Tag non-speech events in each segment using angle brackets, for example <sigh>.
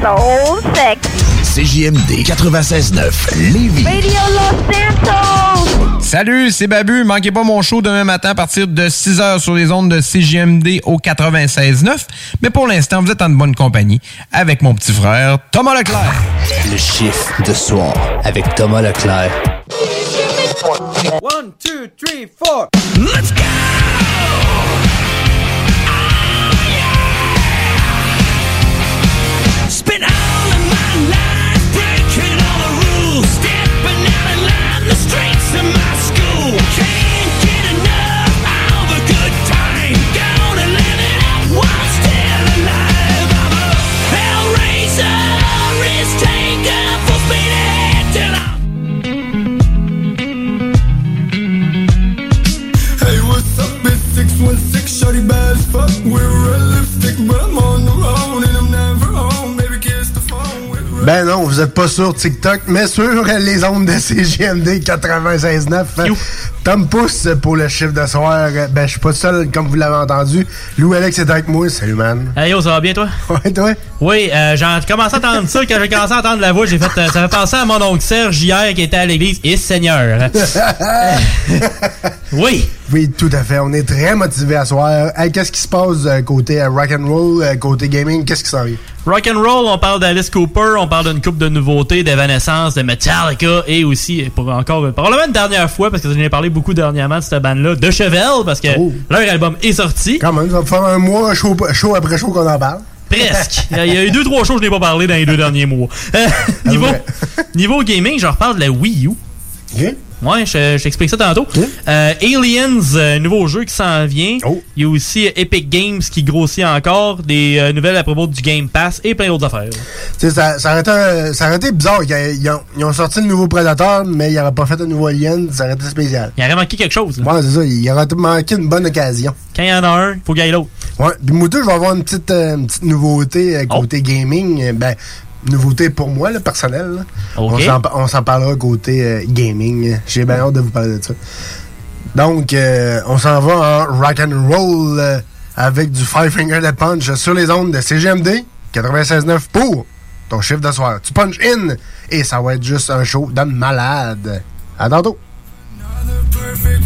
Soul Sex. CJMD 96.9 Lévis. Radio Los Santos. Salut, c'est Babu. Manquez pas mon show demain matin à partir de 6h sur les ondes de CJMD au 96.9. Mais pour l'instant, vous êtes en bonne compagnie avec mon petit frère Thomas Leclerc. Le chiffre de soir avec Thomas Leclerc. One, two, three, four. Let's go! Fuck. We're realistic, but I'm on the road and I'm never home. Baby, kiss the phone. We're Ben non, vous êtes pas sur TikTok, mais sur les ondes de CGMD 96.9. Tom Pousse pour le chiffre de soir. Ben, je suis pas seul, comme vous l'avez entendu. Lou Alex est avec moi. Salut, man. Hey yo, ça va bien toi? Ouais, toi? Oui, euh, j'ai commencé à entendre ça. Quand j'ai commencé à entendre la voix, j'ai fait. euh, ça fait penser à mon oncle Serge hier qui était à l'église. Et Seigneur. <laughs> oui. Oui, tout à fait. On est très motivés à soir. Hey, qu'est-ce qui se passe euh, côté euh, rock and roll, euh, côté gaming? Qu'est-ce qui s'en vient? Rock and roll, on parle d'Alice Cooper, on parle d'une coupe de nouveautés, d'Evanescence, de Metallica et aussi, pour encore, probablement une dernière fois, parce que j'en ai parlé beaucoup dernièrement de cette bande-là, de Chevelle, parce que Oh. leur album est sorti. Quand même, ça va faire un mois chaud, après chaud qu'on en parle. Presque. <laughs> Il y a eu deux, trois choses que je n'ai pas parlé dans les deux derniers mois. <laughs> Euh, <laughs> niveau, gaming, je reparle de la Wii U. Ouais, je, je t'explique ça tantôt. Euh, Aliens, euh, nouveau jeu qui s'en vient. Oh. Il y a aussi Epic Games qui grossit encore. Des euh, nouvelles à propos du Game Pass et plein d'autres affaires. Ça, ça, aurait été, un- ça aurait été bizarre. Ils, ils ont, ils ont sorti le nouveau Predator, mais ils n'auraient pas fait un nouveau Alien. Ça aurait été spécial. Il aurait manqué quelque chose. là. Ouais, c'est ça. Il aurait manqué une bonne occasion. Quand il y en a un, il faut ait l'autre. Ouais. Puis moi, tout, je vais avoir une petite, euh, une petite nouveauté euh, côté gaming. Euh, Ben, nouveauté pour moi, là, personnel. Ok. On s'en- parlera côté euh, gaming. J'ai bien hâte de vous parler de ça. Donc, euh, on s'en va en rock and roll euh, avec du Five Finger Death Punch sur les ondes de CGMD 96.9 pour ton chiffre de soir. Tu punch in et ça va être juste un show de malade. À tantôt. perfect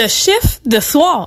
Le chiffre de soir.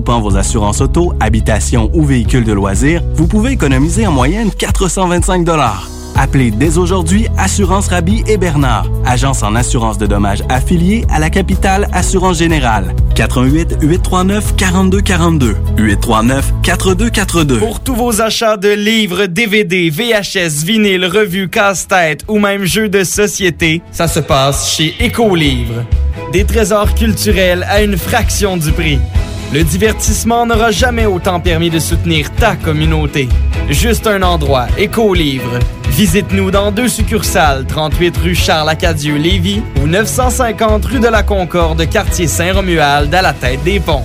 vos assurances auto, habitation ou véhicules de loisirs, vous pouvez économiser en moyenne 425 Appelez dès aujourd'hui Assurance Rabi et Bernard, agence en assurance de dommages affiliée à la capitale Assurance Générale. 88 839 4242 839 4242. Pour tous vos achats de livres, DVD, VHS, vinyle, revues, casse-tête ou même jeux de société, ça se passe chez Écolivre. Des trésors culturels à une fraction du prix. Le divertissement n'aura jamais autant permis de soutenir ta communauté. Juste un endroit, Écolivre. Visite-nous dans deux succursales, 38 rue Charles-Acadieux-Lévis ou 950 rue de la Concorde, quartier Saint-Romuald, à la tête des ponts.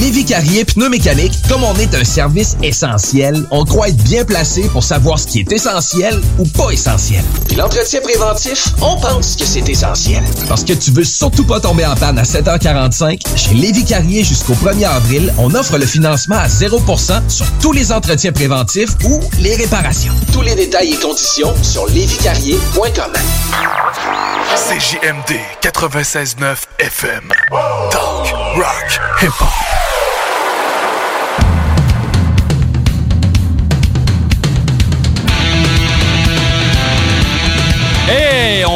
Lévi Carrier Pneumécanique, comme on est un service essentiel, on croit être bien placé pour savoir ce qui est essentiel ou pas essentiel. Puis l'entretien préventif, on pense que c'est essentiel. Parce que tu veux surtout pas tomber en panne à 7h45, chez Lévi Carrier jusqu'au 1er avril, on offre le financement à 0% sur tous les entretiens préventifs ou les réparations. Tous les détails et conditions sur lévicarrier.com. CJMD 96.9 FM. Talk, rock, hip-hop.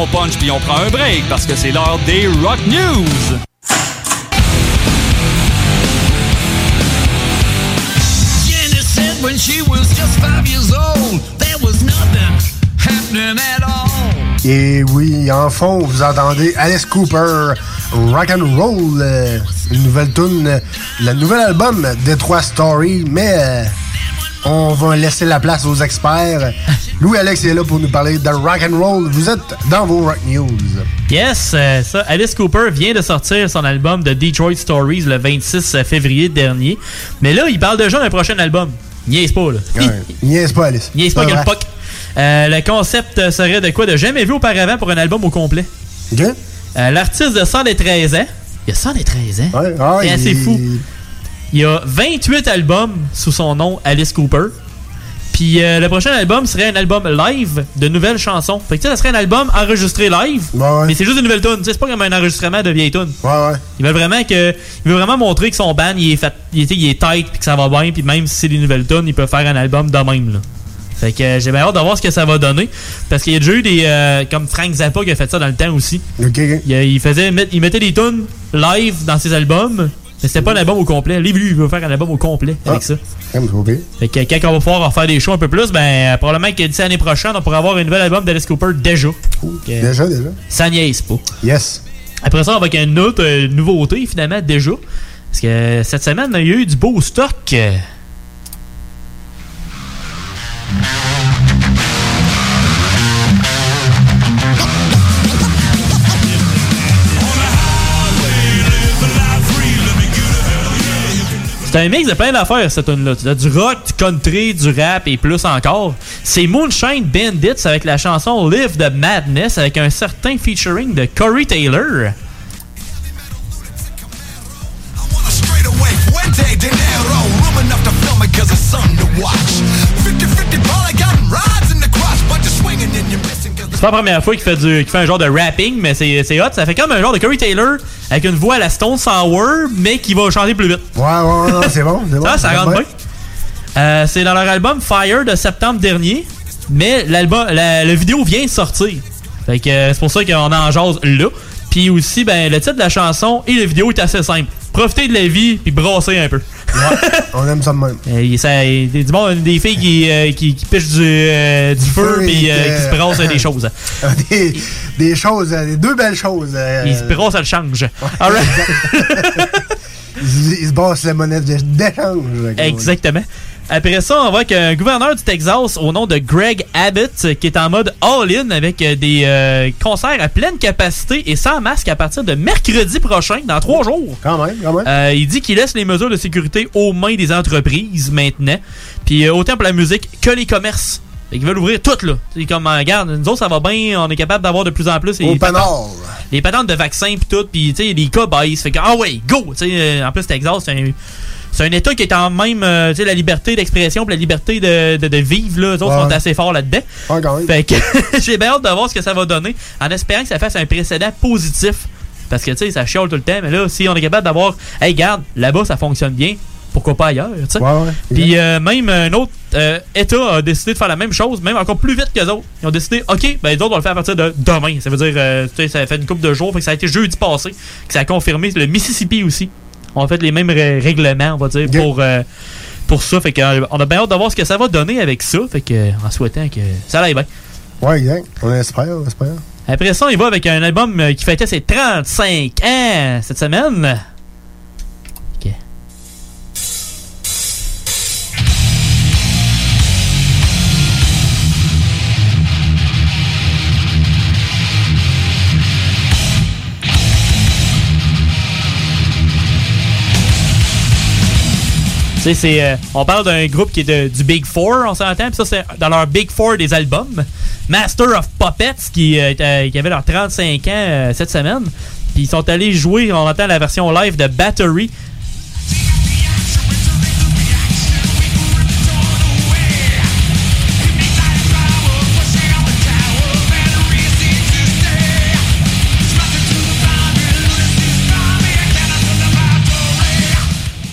Punch puis on prend un break parce que c'est l'heure des Rock News. Et oui, en fond, vous entendez Alice Cooper, Rock and Roll, euh, une nouvelle tune, euh, le nouvel album Detroit Story, mais euh, on va laisser la place aux experts. <laughs> Louis Alex est là pour nous parler de rock and roll. Vous êtes dans vos rock news. Yes, euh, ça, Alice Cooper vient de sortir son album de Detroit Stories le 26 février dernier. Mais là, il parle déjà d'un prochain album. Niaise pas, là. <laughs> Niaise pas, Alice. Niaise pas vrai. POC. Euh, le concept serait de quoi de jamais vu auparavant pour un album au complet. Euh, L'artiste de 113 ans. Il y a 113 ans? ah, C'est assez il- fou. Il y a 28 albums sous son nom, Alice Cooper. Puis euh, le prochain album serait un album live de nouvelles chansons. Fait que ça serait un album enregistré live, mais c'est juste une nouvelle tune. C'est pas comme un enregistrement de vieille tune. Il veut vraiment que, il veut vraiment montrer que son band il est fait, il, est- il est tight puis que ça va bien. Puis même si c'est des nouvelles tunes, il peut faire un album de même. Là. Fait que euh, j'ai bien hâte de voir ce que ça va donner. Parce qu'il y a déjà eu des. euh, comme Frank Zappa qui a fait ça dans le temps aussi. Il, il faisait, il mettait des tunes live dans ses albums. Mais c'était pas un album au complet. Lui, lui, il veut faire un album au complet avec ça. Fait que quand on va pouvoir en faire des shows un peu plus, ben probablement que d'ici l'année prochaine, on pourra avoir un nouvel album d'Alice Cooper déjà. Déjà, déjà. Ça niaise pas. Yes. Après ça, avec une autre euh, nouveauté, finalement, déjà. Parce que cette semaine, il y a eu du beau stock. C'est un mix de plein d'affaires, cette tune là Tu as du rock, du country, du rap et plus encore. C'est Moonshine Bandits avec la chanson Live the Madness avec un certain featuring de Corey Taylor. C'est pas la première fois qu'il fait, du, qu'il fait un genre de rapping, mais c'est, c'est hot. Ça fait comme un genre de Corey Taylor avec une voix à la Stone Sour, mais qui va chanter plus vite. Ouais, ouais, ouais, c'est bon. c'est bon, Ça, ça rentre bien. Euh, c'est dans leur album Fire de septembre dernier, mais l'album, la, la vidéo vient de sortir. Fait que euh, c'est pour ça qu'on en jase là. Puis aussi, ben, le titre de la chanson et la vidéo est assez simple. Profitez de la vie puis brasser un peu. On aime ça de même. <laughs> Euh, ça, des, du bon, des filles qui, euh, qui, qui pichent du, euh, du feu feu puis euh, qui se brassent des <laughs> choses. des, des choses, euh, des deux belles choses. euh, Ils se brassent à le change. Alright. <laughs> ils, ils se brassent la monnaie d'échange. Exactement. Après ça, on voit qu'un gouverneur du Texas au nom de Greg Abbott euh, qui est en mode all-in avec euh, des euh, concerts à pleine capacité et sans masque à partir de mercredi prochain, dans trois jours. Quand même, quand même. Euh, il dit qu'il laisse les mesures de sécurité aux mains des entreprises maintenant. Puis euh, autant pour la musique que les commerces. Fait qu'ils veulent ouvrir tout là. C'est comme, regarde, nous autres ça va bien, on est capable d'avoir de plus en plus. les patentes-. Les patentes de vaccins puis tout, puis tu sais, les cas baissent. Fait que, ah ouais, go! Tu sais, en plus, Texas, c'est un, c'est un État qui est en même, euh, tu sais, la liberté d'expression la liberté de, de, de vivre, là. Eux autres Ouais. sont assez forts là-dedans. Ouais, quand même. Fait que <laughs> j'ai bien hâte de voir ce que ça va donner, en espérant que ça fasse un précédent positif. Parce que, tu sais, ça chiale tout le temps, mais là, si on est capable d'avoir, hey, garde, là-bas, ça fonctionne bien, pourquoi pas ailleurs, tu sais? Puis euh, même un autre euh, État a décidé de faire la même chose, même encore plus vite que les autres. Ils ont décidé, OK, ben les autres vont le faire à partir de demain. Ça veut dire, euh, tu sais, ça fait une couple de jours, fait que ça a été jeudi passé, que ça a confirmé. Le Mississippi aussi. On a fait les mêmes règlements, on va dire, pour, euh, pour ça. Fait que, euh, on a bien hâte de voir ce que ça va donner avec ça. Fait que, euh, en souhaitant que ça aille bien. Ouais, exact. On espère, on espère. Après ça, il va avec un album euh, qui fêtait ses 35 ans cette semaine. Tu sais, euh, on parle d'un groupe qui est de- du Big Four, on s'entend. Puis ça, c'est dans leur Big Four des albums. Master of Puppets, qui, euh, était- qui avait leurs 35 ans euh, cette semaine. Puis ils sont allés jouer, on entend la version live de Battery.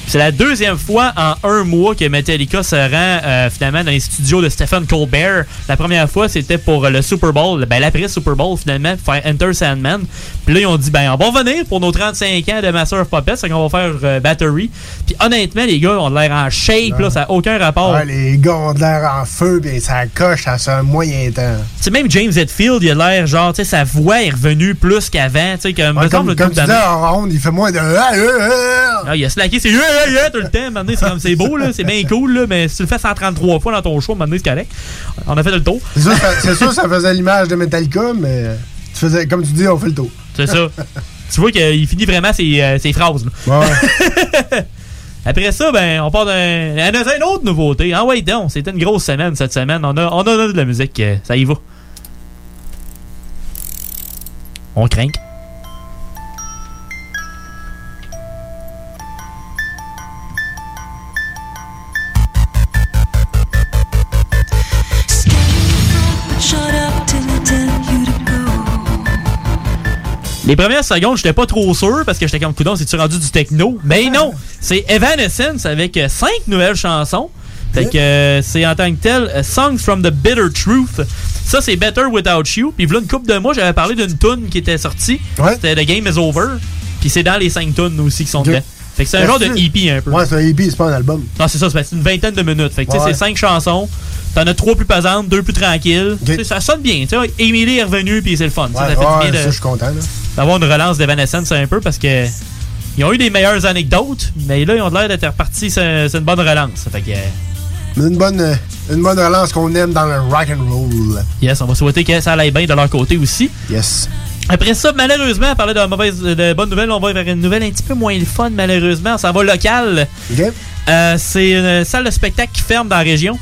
C'est la deuxième fois en un mois que Metallica se rend euh, finalement dans les studios de Stephen Colbert. La première fois, c'était pour euh, le Super Bowl, ben, l'après Super Bowl finalement, pour faire Enter Sandman. Puis là, ils ont dit, ben, on va revenir pour nos 35 ans de Master of Puppets, c'est qu'on va faire euh, Battery. Puis honnêtement, les gars ont l'air en shape, là, ça n'a aucun rapport. Ouais, les gars ont l'air en feu, puis ça coche à ce moyen temps. Tu sais, même James Hetfield, il a l'air genre, tu sais, sa voix est revenue plus qu'avant. Tu sais, comme, Ouais, me semble, comme comme tu dis, en ronde, il fait moins de. Ah, ah. Ah, il a slacké, c'est yeah, tout le temps. Maintenant, c'est comme c'est beau, là, c'est bien cool, là, mais si tu le fais 133 fois dans ton show, maintenant, c'est correct. On a fait le tour. C'est sûr, ça- c'est sûr, ça faisait l'image de Metallica, mais tu faisais, comme tu dis, on fait le tour. C'est ça. tu vois qu'il finit vraiment ses, euh, ses phrases. là. <laughs> Après ça, ben, on part d'un. En a une autre nouveauté. Ah ouais, donc, c'était une grosse semaine cette semaine. On a, on a de la musique. euh, Ça y va. On craint. Les premières secondes, j'étais pas trop sûr parce que j'étais comme coudon, c'est-tu rendu du techno? Mais <laughs> non! C'est Evanescence avec euh, cinq nouvelles chansons. Fait que euh, c'est en tant que tel euh, Songs from the Bitter Truth. Ça, c'est Better Without You. Puis voilà une couple de mois, j'avais parlé d'une tune qui était sortie. C'était The Game is Over. Puis c'est dans les cinq tunes aussi qui sont dedans. Fait que c'est un genre de EP un peu. Ouais, c'est un EP, c'est pas un album. Non, c'est ça, c'est une vingtaine de minutes. Fait que Ouais. c'est cinq chansons. T'en as trois plus pesantes, deux plus tranquilles. Ça sonne bien. Tu sais, Emily est revenue, puis c'est le fun. Ouais, ça fait ouais, bien de- ça, je suis content. d'avoir une relance d'Evanescence un peu parce que ils ont eu des meilleures anecdotes, mais là ils ont l'air d'être repartis, c'est une bonne relance. Fait que euh, Une bonne, euh, une bonne relance qu'on aime dans le rock and roll. yes, on va souhaiter que ça aille bien de leur côté aussi. Yes. Après ça, malheureusement, à parler de mauvaise, de bonnes nouvelles, on va vers une nouvelle un petit peu moins le fun, malheureusement. S'en va local. Euh, c'est une salle de spectacle qui ferme dans la région.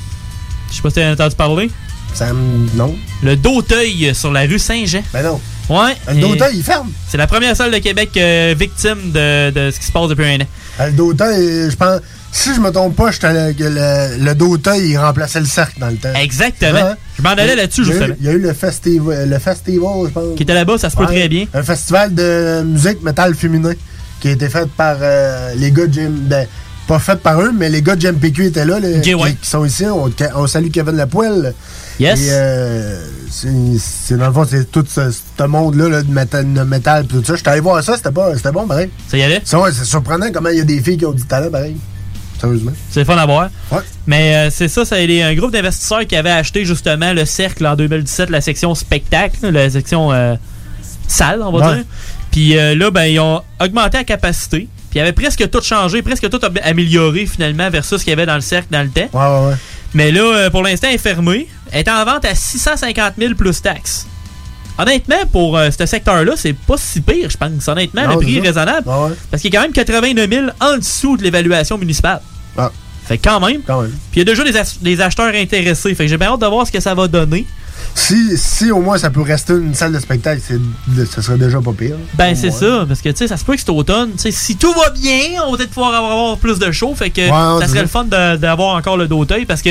Je sais pas si t'as entendu parler. Ça me- Non. Le Dauteuil sur la rue Saint-Jean. Ben non. Ouais. Le et Dauteuil, il ferme. C'est la première salle de Québec euh, victime de, de ce qui se passe depuis un an. Euh, Le Dauteuil, je pense. Si je me trompe pas, le, que le, le Dauteuil, il remplaçait le cercle dans le temps. Exactement. Ouais. Je m'en allais là-dessus, eu- justement. Il y a eu le festival, le festival je pense. Qui était là-bas, ça se peut très bien. Un festival de musique métal féminin qui a été fait par euh, les gars de Jim, ben, pas fait par eux, mais les gars de JMPQ étaient là, les, qui, ouais. qui sont ici. On, on salue Kevin Lapoelle. Yes. Et euh, c'est dans le fond, c'est tout ce, ce monde-là là, de métal, de métal tout ça. J'étais allé voir ça, c'était bon, pareil. Ça y allait? C'est ouais, surprenant comment il y a des filles qui ont du talent, pareil. Sérieusement. C'est fun à voir. Ouais. Mais euh, c'est ça, c'est un groupe d'investisseurs qui avait acheté justement le cercle en 2017, la section spectacle, la section euh, salle, on va Ouais. dire. Puis euh, là, ben, ils ont augmenté la capacité. Puis ils avaient presque tout changé, presque tout amélioré finalement versus ce qu'il y avait dans le cercle dans le temps. Ouais, ouais, ouais. Mais là, euh, pour l'instant, elle est fermée. Elle est en vente à 650 000 plus taxes. Honnêtement, pour euh, ce secteur-là, c'est pas si pire, je pense. Honnêtement, Non, le prix est raisonnable. Ouais, ouais. Parce qu'il y a quand même 89 000 en dessous de l'évaluation municipale. Ah. Fait que quand même. Quand même. Puis il y a déjà des, ach- des acheteurs intéressés. Fait que j'ai bien hâte de voir ce que ça va donner. Si, si au moins ça peut rester une salle de spectacle, c'est- ce serait déjà pas pire. Ben, c'est ça. Parce que, tu sais, ça se peut que cet automne, si tout va bien, on va peut-être pouvoir avoir, plus de shows. Fait que Ouais, ça c'est serait le fun d'avoir encore le d'Auteuil parce que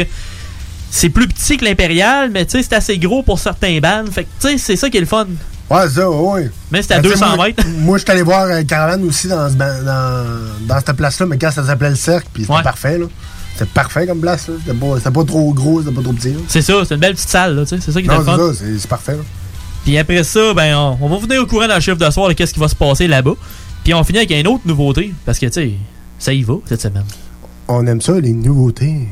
c'est plus petit que l'Impérial, mais tu sais, c'est assez gros pour certains bands. Fait que, tu sais, c'est ça qui est le fun. Ouais, ça, ouais. Mais c'est à Ben, tu sais, 200 moi- mètres. Moi, je suis allé voir euh, Caravane aussi dans, dans, dans cette place-là, mais quand ça s'appelait le cercle, puis c'était Ouais. parfait, là. C'était parfait comme place, là. C'était pas, pas trop gros, c'était pas trop petit. C'est ça, c'est une belle petite salle, là, tu sais. C'est ça qui est Non, le c'est fun. ça, c'est c'est parfait, là. Puis après ça, ben, on, on va vous tenir au courant dans le chiffre de soir de qu'est-ce qui va se passer là-bas. Puis on finit avec une autre nouveauté. Parce que, tu sais, ça y va cette semaine. On aime ça, les nouveautés.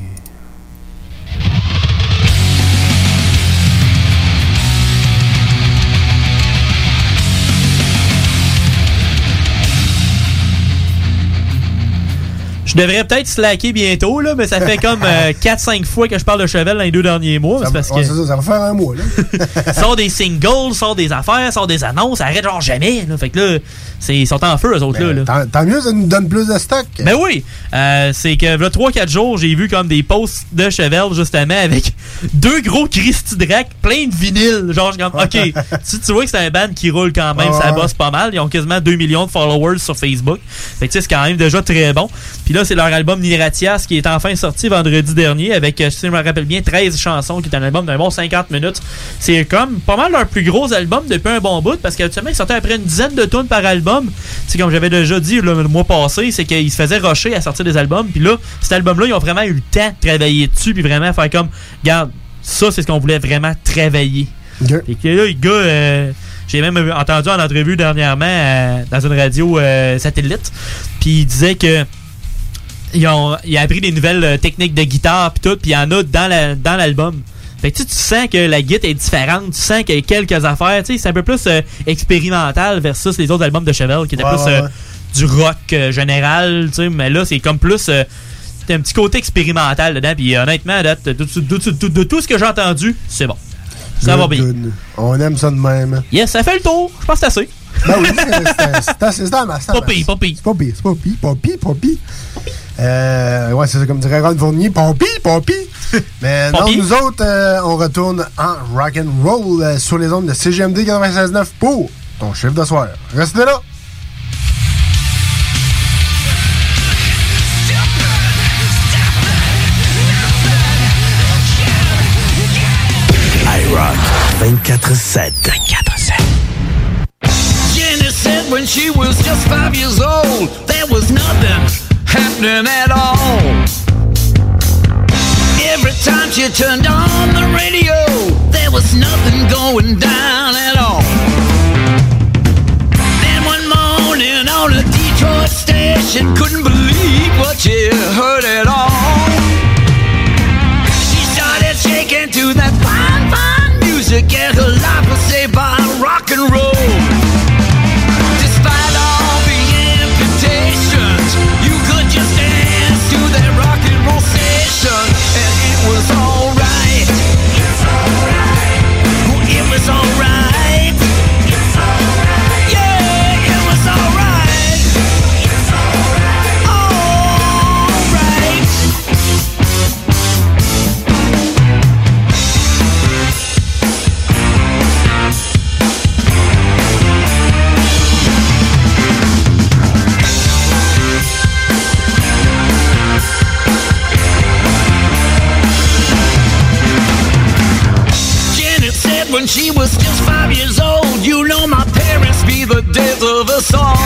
Je devrais peut-être slacker bientôt, là, mais ça fait <laughs> comme 4-5 fois que je parle de Chevelle dans les deux derniers mois. mais Ça, c'est parce ouais, que c'est ça, ça va faire un mois, là. <laughs> sort des singles, sort des affaires, sort des annonces, ça arrête genre jamais. Là. Fait que là, c'est- ils sont en feu, eux autres. là, là. Tant, tant mieux, ça nous donne plus de stock. Ben oui, euh, c'est que là 3-4 jours, j'ai vu comme des posts de Chevelle justement avec <laughs> deux gros Christy Drac plein de vinyles. Genre, comme, ok, tu, tu vois que c'est un band qui roule quand même, ça bosse pas mal. Ils ont quasiment 2 millions de followers sur Facebook. Fait que tu sais, c'est quand même déjà très bon. Puis là, c'est leur album Niratias qui est enfin sorti vendredi dernier avec, euh, si je me rappelle bien, 13 chansons qui est un album d'un bon 50 minutes. C'est comme pas mal leur plus gros album depuis un bon bout parce qu'habituellement, ils sortaient après une dizaine de tonnes par album. C'est comme j'avais déjà dit le mois passé, c'est qu'ils se faisaient rusher à sortir des albums. Puis là, cet album-là, ils ont vraiment eu le temps de travailler dessus puis vraiment faire comme, regarde, ça, c'est ce qu'on voulait vraiment travailler. Et que là, le gars, euh, j'ai même entendu en entrevue dernièrement euh, dans une radio euh, satellite, puis il disait que ils ont, il a appris des nouvelles euh, techniques de guitare puis tout, puis il y en a dans la- dans l'album. Fait que tu sens que la guitare est différente, tu sens qu'il y a quelques affaires, tu sais, c'est un peu plus euh, expérimental versus les autres albums de Chevelle qui étaient Ouais, plus ouais, euh, du rock euh, général, tu sais, mais là c'est comme plus euh, c'est un petit côté expérimental dedans, puis honnêtement, de, de- de- de- de- de tout ce que j'ai entendu, c'est bon. Ça va bien. good. On aime ça de même. Yes, ça fait le tour. Je pense que c'est assez. Ben oui, c'est- c'est en Pas pire, pas pire. C'est pas pire, c'est pas pire, pas pire, pas pire. Euh, ouais, c'est ça, comme dirait Ron Fournier, pas <laughs> pire. Mais non, pire. nous autres, euh, on retourne en rock and roll euh, sur les ondes de CGMD 96.9 pour ton chiffre de soir. Restez là. iRock 24-7. 24-7. Jenny said when she was just five years old, there was nothing happening at all. Every time she turned on the radio, there was nothing going down at all. Then one morning on a Detroit station, couldn't believe what she heard at all. She started shaking to that fine, fine music, and her life was saved by rock and roll. She was just five years old, you know my parents be the death of us all.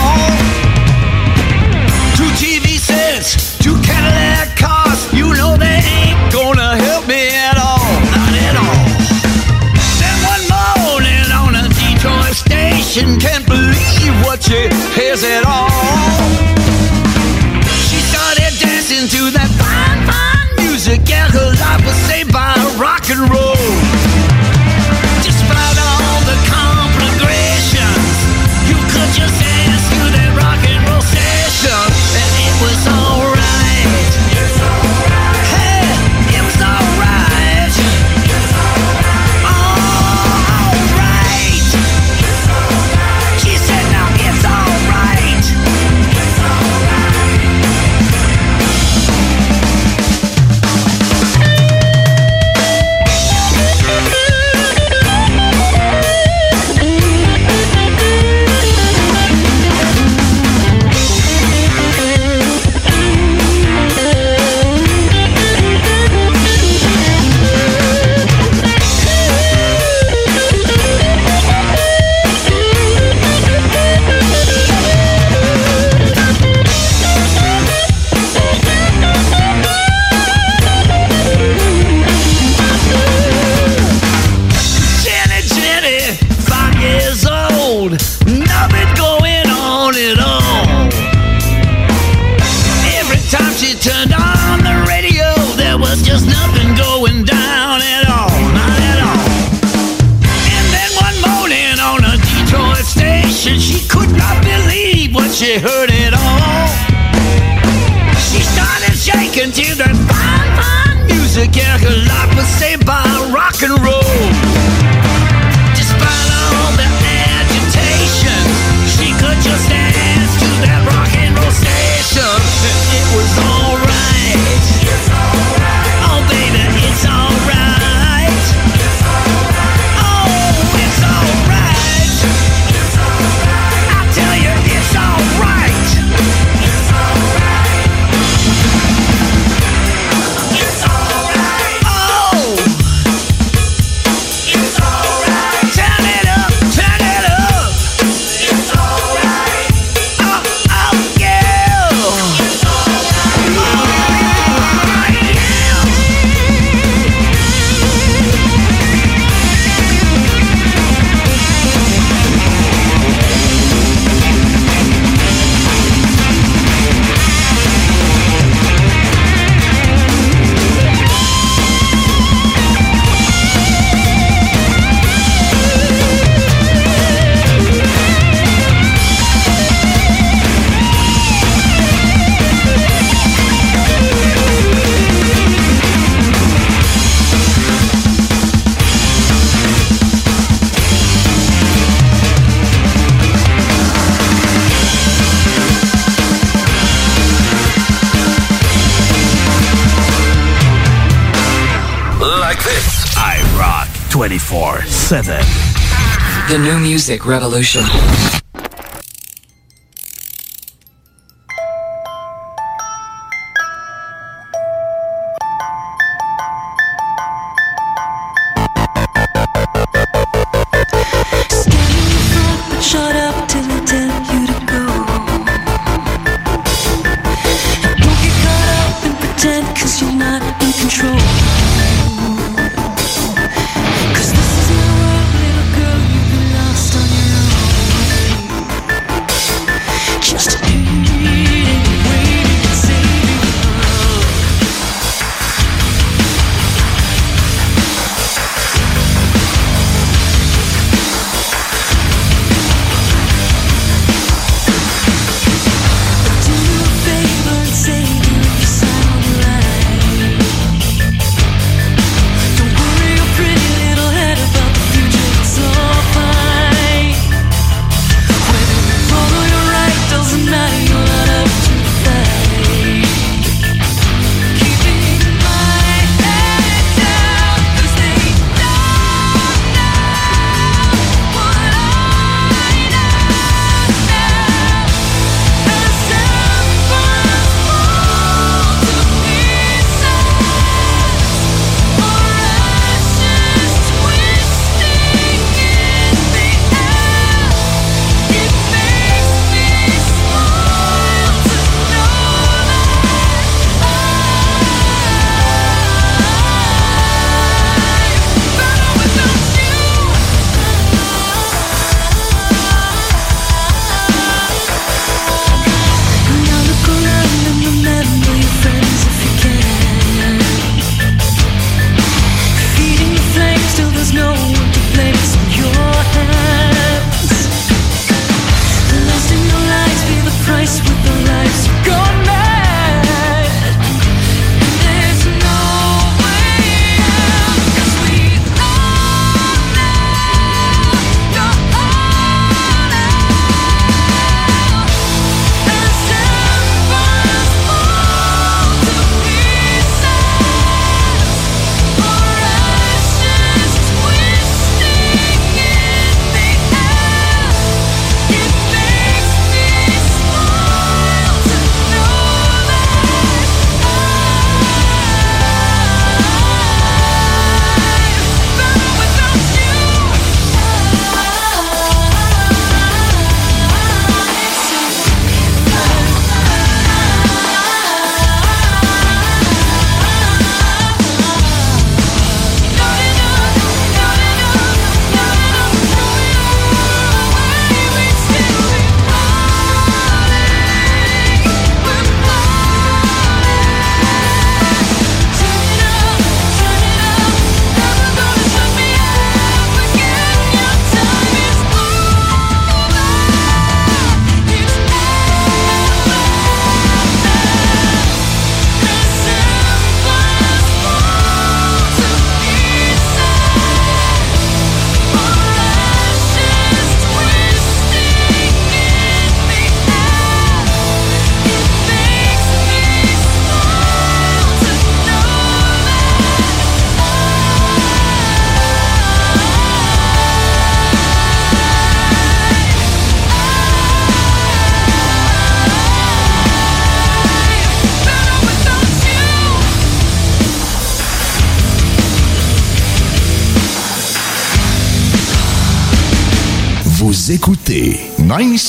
Music revolution.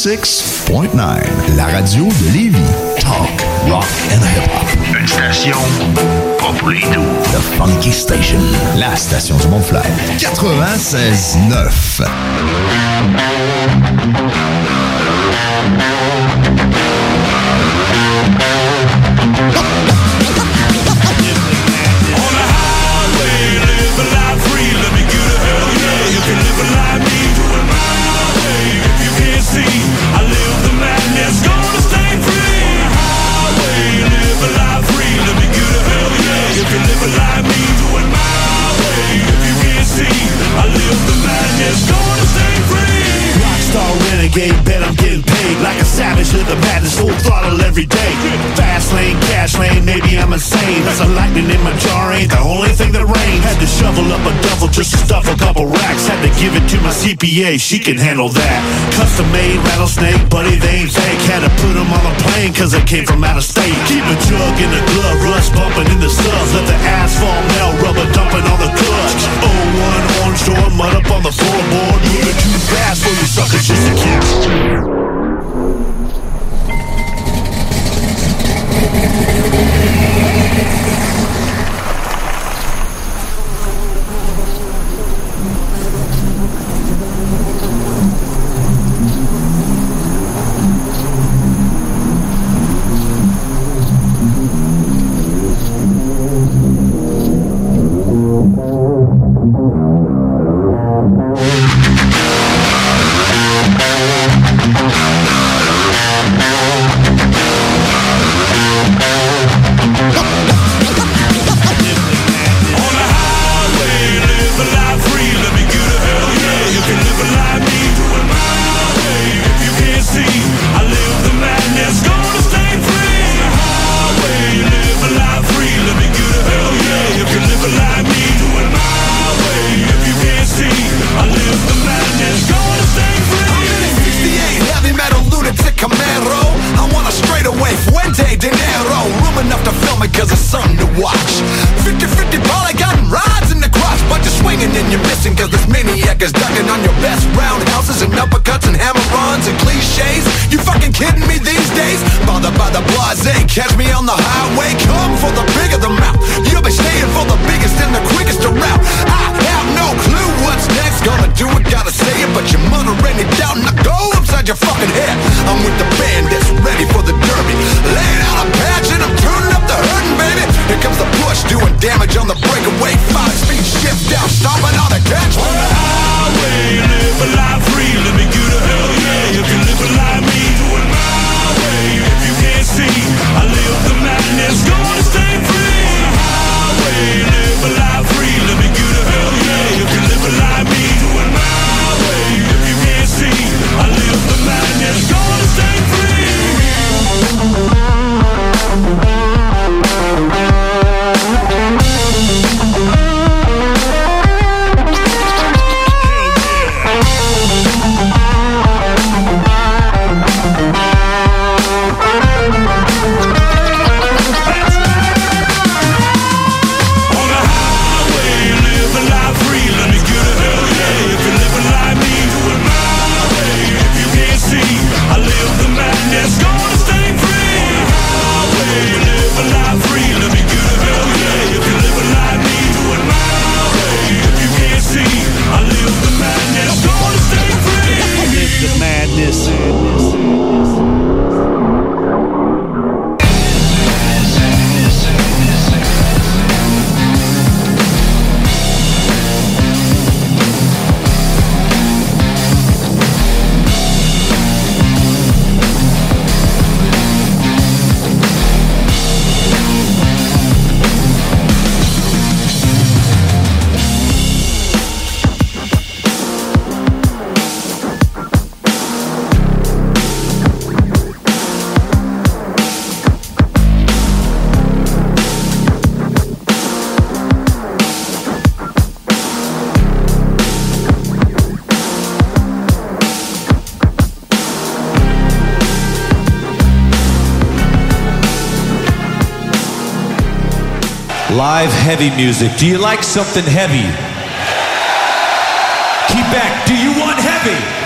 96.9, la radio de Lévis. Talk, rock and hip-hop. Une station pas pour les doux. The Funky Station, la station du Mont-Fly. 96.9. everyday better live the madness, full throttle every day. Fast lane, cash lane, maybe I'm insane. There's a lightning in my jar, ain't the only thing that rains. Had to shovel up a duffel just to stuff a couple racks. Had to give it to my CPA, she can handle that. Custom made rattlesnake, buddy, they ain't fake. Had to put them on a plane, cause they came from out of state. Keep a jug in the glove, rust bumping in the stuff. Let the asphalt melt, rubber dumping on the clutch. 01 orange door, mud up on the floorboard. Moving too fast for you suckers just to catch. Thank you. Live heavy music. Do you like something heavy? Keep back. Do you want heavy?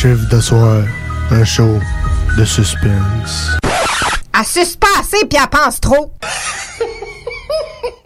Chiffre de soir, un show de suspense. Pas assez puis elle pense trop. <laughs>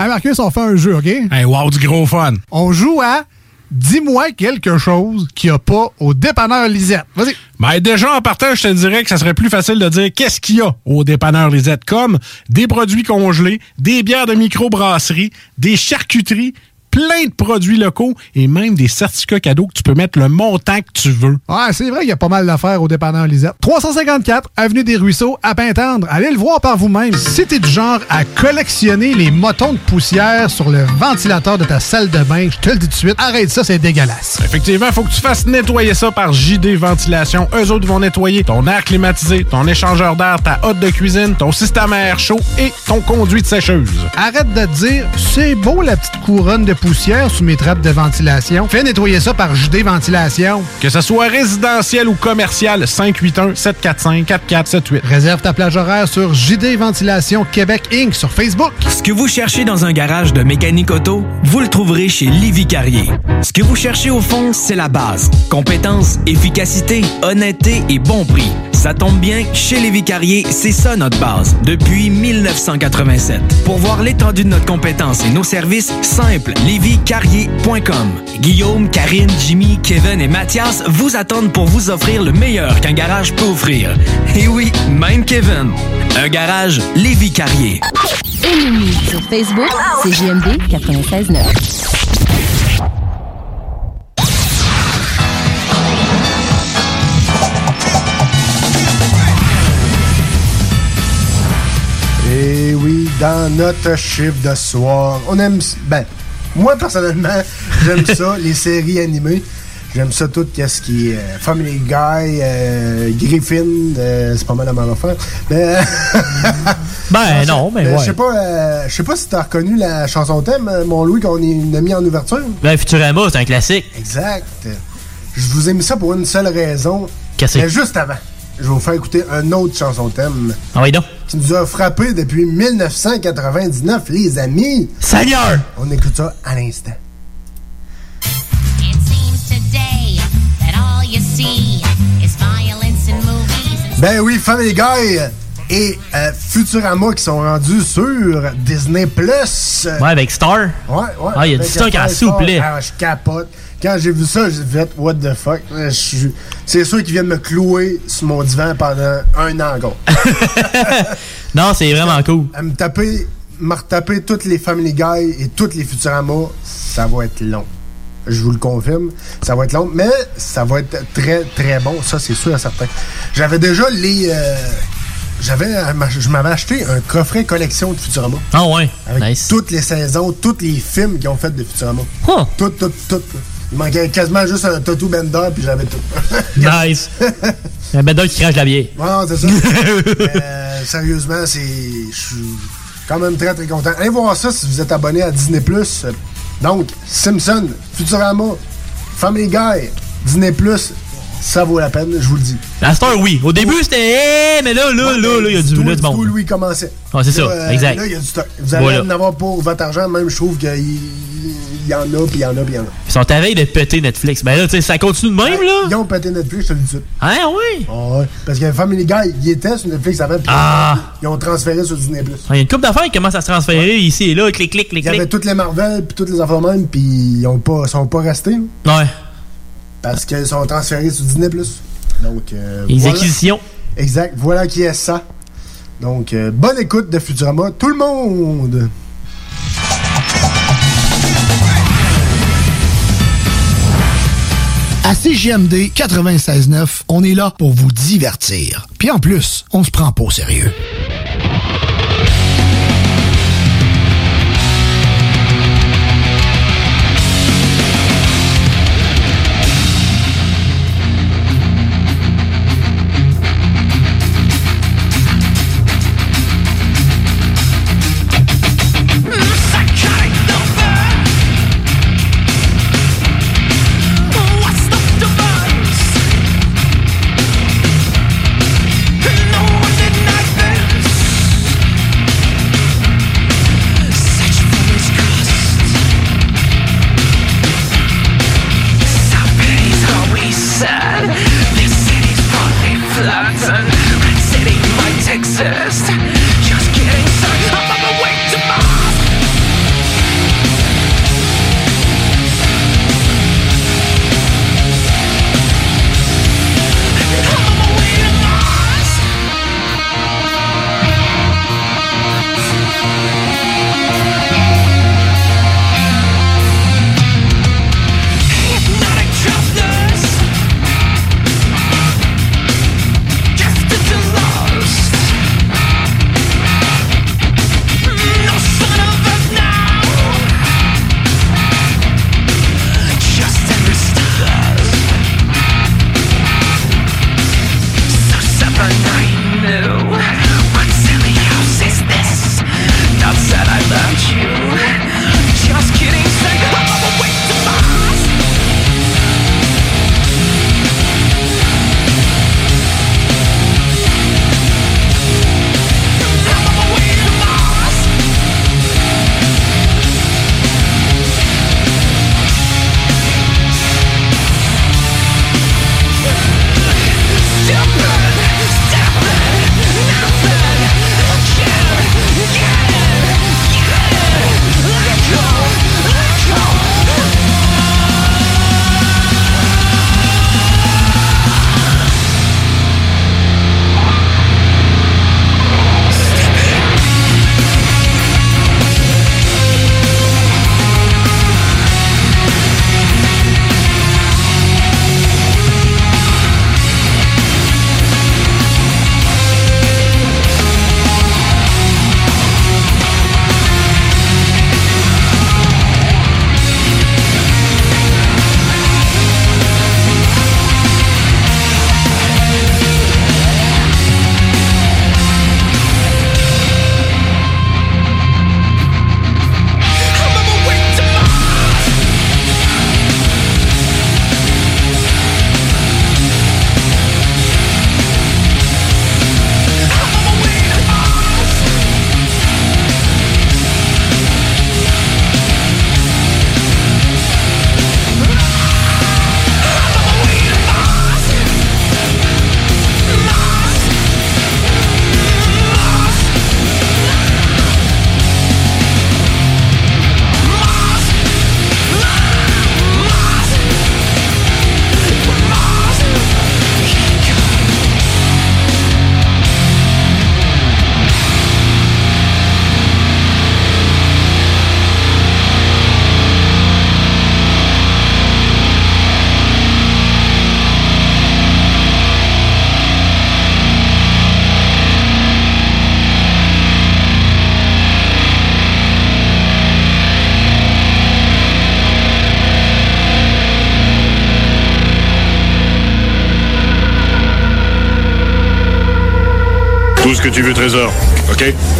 Hey Marcus, on fait un jeu, OK? Hey, wow, du gros fun. On joue à Dis-moi quelque chose qu'il n'y a pas au dépanneur Lisette. Vas-y. Ben déjà, en partant, je te dirais que ça serait plus facile de dire qu'est-ce qu'il y a au dépanneur Lisette, comme des produits congelés, des bières de microbrasserie, des charcuteries, plein de produits locaux et même des certificats cadeaux que tu peux mettre le montant que tu veux. Ouais, c'est vrai qu'il y a pas mal d'affaires au dépanneur Lisette. 354 Avenue des Ruisseaux, à Pintendre. Allez le voir par vous-même. Si t'es du genre à collectionner les motons de poussière sur le ventilateur de ta salle de bain, je te le dis tout de suite, arrête ça, c'est dégueulasse. Effectivement, faut que tu fasses nettoyer ça par JD Ventilation. Eux autres vont nettoyer ton air climatisé, ton échangeur d'air, ta hotte de cuisine, ton système à air chaud et ton conduit de sécheuse. Arrête de te dire, c'est beau la petite couronne de poussière sous mes trappes de ventilation. Fais nettoyer ça par JD Ventilation. Que ce soit résidentiel ou commercial, 581-745-4478. Réserve ta plage horaire sur JD Ventilation Québec Inc. sur Facebook. Ce que vous cherchez dans un garage de mécanique auto, vous le trouverez chez Livy Carrier. Ce que vous cherchez au fond, c'est la base. Compétence, efficacité, honnêteté et bon prix. Ça tombe bien, chez Lévi Carrier, c'est ça notre base, depuis 1987. Pour voir l'étendue de notre compétence et nos services, simple, lévicarrier.com. Guillaume, Karine, Jimmy, Kevin et Mathias vous attendent pour vous offrir le meilleur qu'un garage peut offrir. Et oui, même Kevin. Un garage Lévi Carrier. Ennemi sur Facebook, c'est JMD 96.9. Et oui, dans notre chiffre de soir, on aime. Ben, moi personnellement, j'aime <laughs> ça, les séries animées. J'aime ça tout, qu'est-ce qui est euh, Family Guy, euh, Griffin, euh, c'est pas mal la même affaire. Mais, <laughs> Ben non, mais Je ouais. sais pas, euh, je sais pas si t'as reconnu la chanson thème, euh, mon Louis, qu'on a mis en ouverture. Ben, Futurama, c'est un classique. Exact. Je vous ai mis ça pour une seule raison. Qu'est-ce que juste avant, je vais vous faire écouter un autre chanson thème. Ah oui, donc. Qui nous a frappé depuis 1999, les amis. Seigneur! On écoute ça à l'instant. Ben oui, Family Guy et euh, Futurama qui sont rendus sur Disney Plus. Ouais, avec Star. Ouais, ouais. Ah, il y a du stock Star en souplé. Ah, je capote. Quand j'ai vu ça, j'ai fait what the fuck? C'est sûr qu'ils viennent me clouer sur mon divan pendant un an encore. <laughs> Non, c'est vraiment cool. À me taper, me retaper toutes les Family Guy et toutes les Futurama, ça va être long. Je vous le confirme, ça va être long, mais ça va être très très bon, ça c'est sûr et certain. J'avais déjà les. euh, j'avais, je m'avais acheté un coffret collection de Futurama. Ah ouais, Avec toutes les saisons, tous les films qu'ils ont fait de Futurama. Tout, tout, tout. Il manquait quasiment juste un Toto Bender, puis j'avais tout. <laughs> Nice. un bedon qui crache la bière. Non, c'est ça. <laughs> Euh, sérieusement, c'est. Je suis quand même très très content. Allez voir ça si vous êtes abonné à Disney. Donc, Simpson, Futurama, Family Guy, Disney ça vaut la peine, je vous le dis. La Star, oui. Au début, c'était. Eh, mais là, là, là, là, il y a du, là, du Tout monde. Louis commençait. Ouais, c'est ça, euh, exact. Là, il y a du stock. Vous allez Voilà. en avoir pour votre argent, même je trouve qu'il il y en a, puis il y en a, puis il y en a. Ils sont à veille de péter Netflix. Ben là, tu sais, ça continue de même, là. Ils ont pété Netflix, je te le dis tout. Hein, oui? Ah ouais. Parce que Family Guy, il était sur Netflix avant, puis Ah. ils ont transféré sur Disney+. Il y a une couple d'affaires qui commencent à se transférer ici et là, clic, clic, clic, Il y avait toutes les Marvel, puis toutes les affaires même, puis ils ont pas, sont pas restés. Ouais. Parce qu'ils sont transférés sur Disney+. Donc, euh, Les voilà. acquisitions. Exact. Voilà qui est ça. Donc, euh, bonne écoute de Futurama, tout le monde! À CGMD 96.9, on est là pour vous divertir. Puis en plus, on se prend pas au sérieux.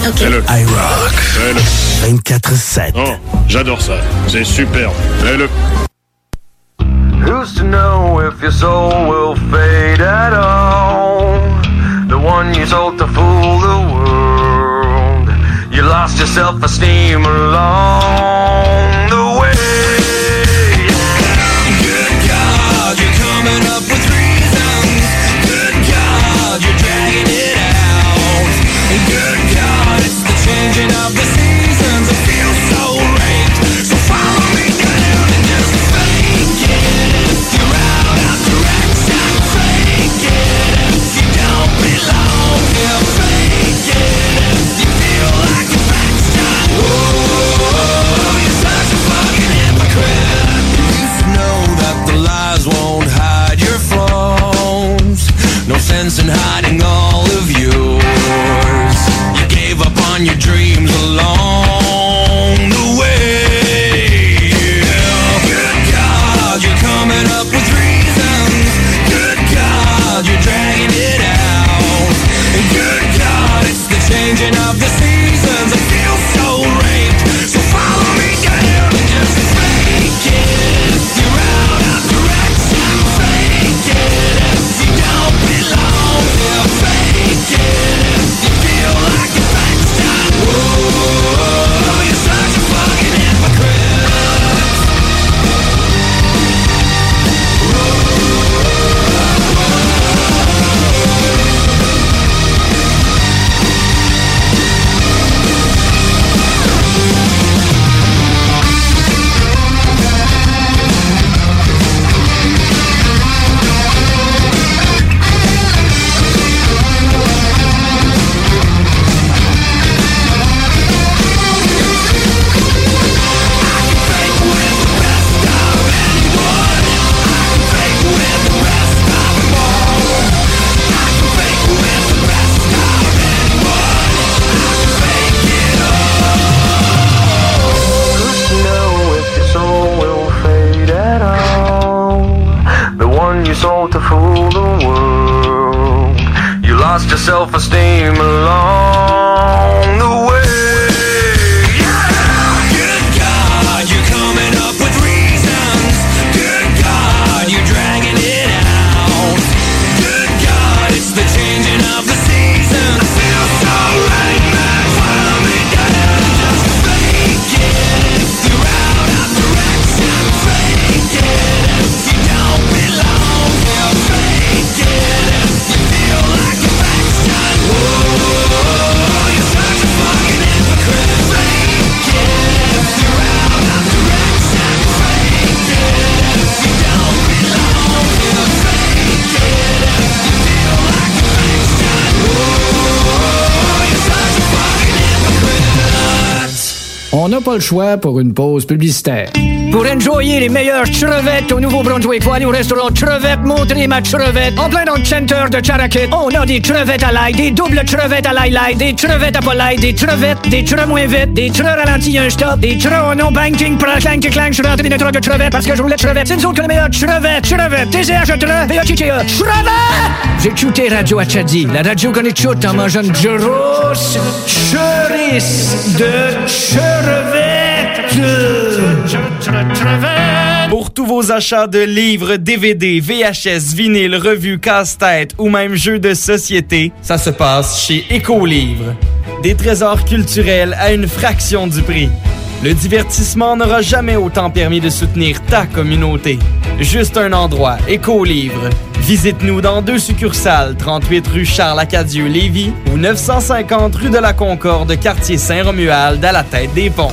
OK? OK. Fais-le. iRock. Fais-le. 24-7. Oh, j'adore ça. C'est superbe. Fais-le. Who's to know if your soul will fade at all? The one you sold to fool the world. You lost your self-esteem along pas le choix pour une pause publicitaire. Pour enjoyer les meilleures crevettes au Nouveau-Brunswick, faut aller au restaurant Crevette Montrer ma crevette. En plein dans le center de Charakit, on a des crevettes à l'ail, des doubles crevettes à l'ail des crevettes à pas l'ail, des crevettes, des creux moins vite, des creux ralentis un stop, des en non banking pour clang clang, je suis rentré dans de crevettes parce que je roulais de crevettes. C'est nous autres que les meilleures crevettes, crevettes, TCH, tre, P-A-T-T-E, crevettes! J'ai shooté Radio Achadi, la radio qu'on shoot en mangeant une grosse de crevettes. Vos achats de livres, DVD, VHS, vinyle, revues, casse-tête ou même jeux de société, ça se passe chez Écolivre. Des trésors culturels à une fraction du prix. Le divertissement n'aura jamais autant permis de soutenir ta communauté. Juste un endroit, Écolivre. Visite-nous dans deux succursales, 38 rue Charles-Acadieux-Lévis ou 950 rue de la Concorde, quartier Saint-Romuald, à la tête des ponts.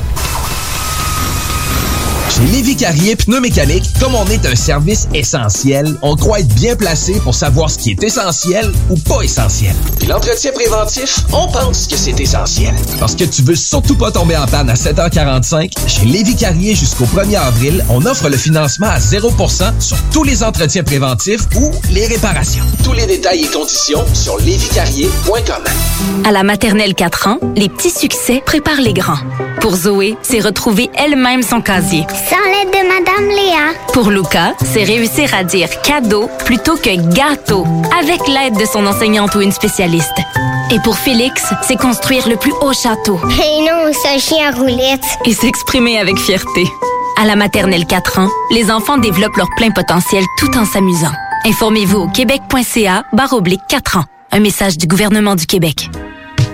Chez Lévi Carrier Pneumécanique, comme on est un service essentiel, on croit être bien placé pour savoir ce qui est essentiel ou pas essentiel. Puis l'entretien préventif, on pense que c'est essentiel. Parce que tu veux surtout pas tomber en panne à 7h45, chez Lévi Carrier jusqu'au 1er avril, on offre le financement à 0% sur tous les entretiens préventifs ou les réparations. Tous les détails et conditions sur lévicarrier.com. À la maternelle 4 ans, les petits succès préparent les grands. Pour Zoé, c'est retrouver elle-même son casier. Sans l'aide de Madame Léa. Pour Luca, c'est réussir à dire cadeau plutôt que gâteau avec l'aide de son enseignante ou une spécialiste. Et pour Félix, c'est construire le plus haut château. Mais non, ce chien roulette. Et s'exprimer avec fierté. À la maternelle 4 ans, les enfants développent leur plein potentiel tout en s'amusant. Informez-vous au québec.ca barre oblique 4 ans. Un message du gouvernement du Québec.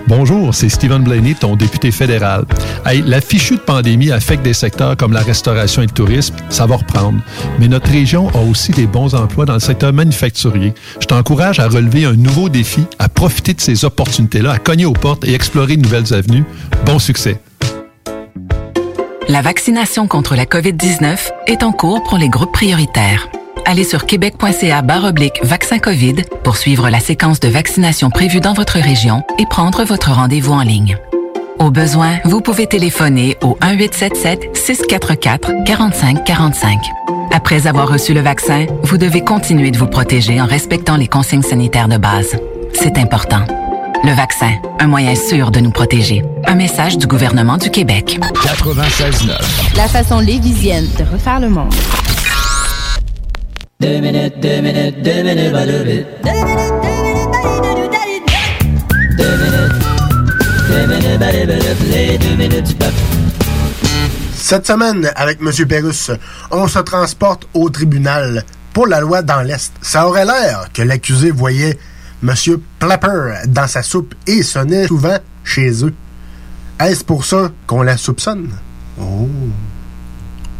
Bonjour, c'est Stephen Blaney, ton député fédéral. Hey, la fichue de pandémie affecte des secteurs comme la restauration et le tourisme, ça va reprendre. Mais notre région a aussi des bons emplois dans le secteur manufacturier. Je t'encourage à relever un nouveau défi, à profiter de ces opportunités-là, à cogner aux portes et explorer de nouvelles avenues. Bon succès! La vaccination contre la COVID-19 est en cours pour les groupes prioritaires. Allez sur québec.ca oblique vaccin COVID pour suivre la séquence de vaccination prévue dans votre région et prendre votre rendez-vous en ligne. Au besoin, vous pouvez téléphoner au 1-877-644-4545. Après avoir reçu le vaccin, vous devez continuer de vous protéger en respectant les consignes sanitaires de base. C'est important. Le vaccin, un moyen sûr de nous protéger. Un message du gouvernement du Québec. 96.9. La façon lévisienne de refaire le monde. Deux minutes, deux minutes, deux minutes, pas deux minutes. Deux minutes, deux minutes, deux minutes. Deux minutes, deux minutes, les deux minutes du peuple. Cette semaine, avec M. Pérusse, on se transporte au tribunal pour la loi dans l'Est. Ça aurait l'air que l'accusé voyait M. Plapper dans sa soupe et sonnait souvent chez eux. Est-ce pour ça qu'on la soupçonne? Oh.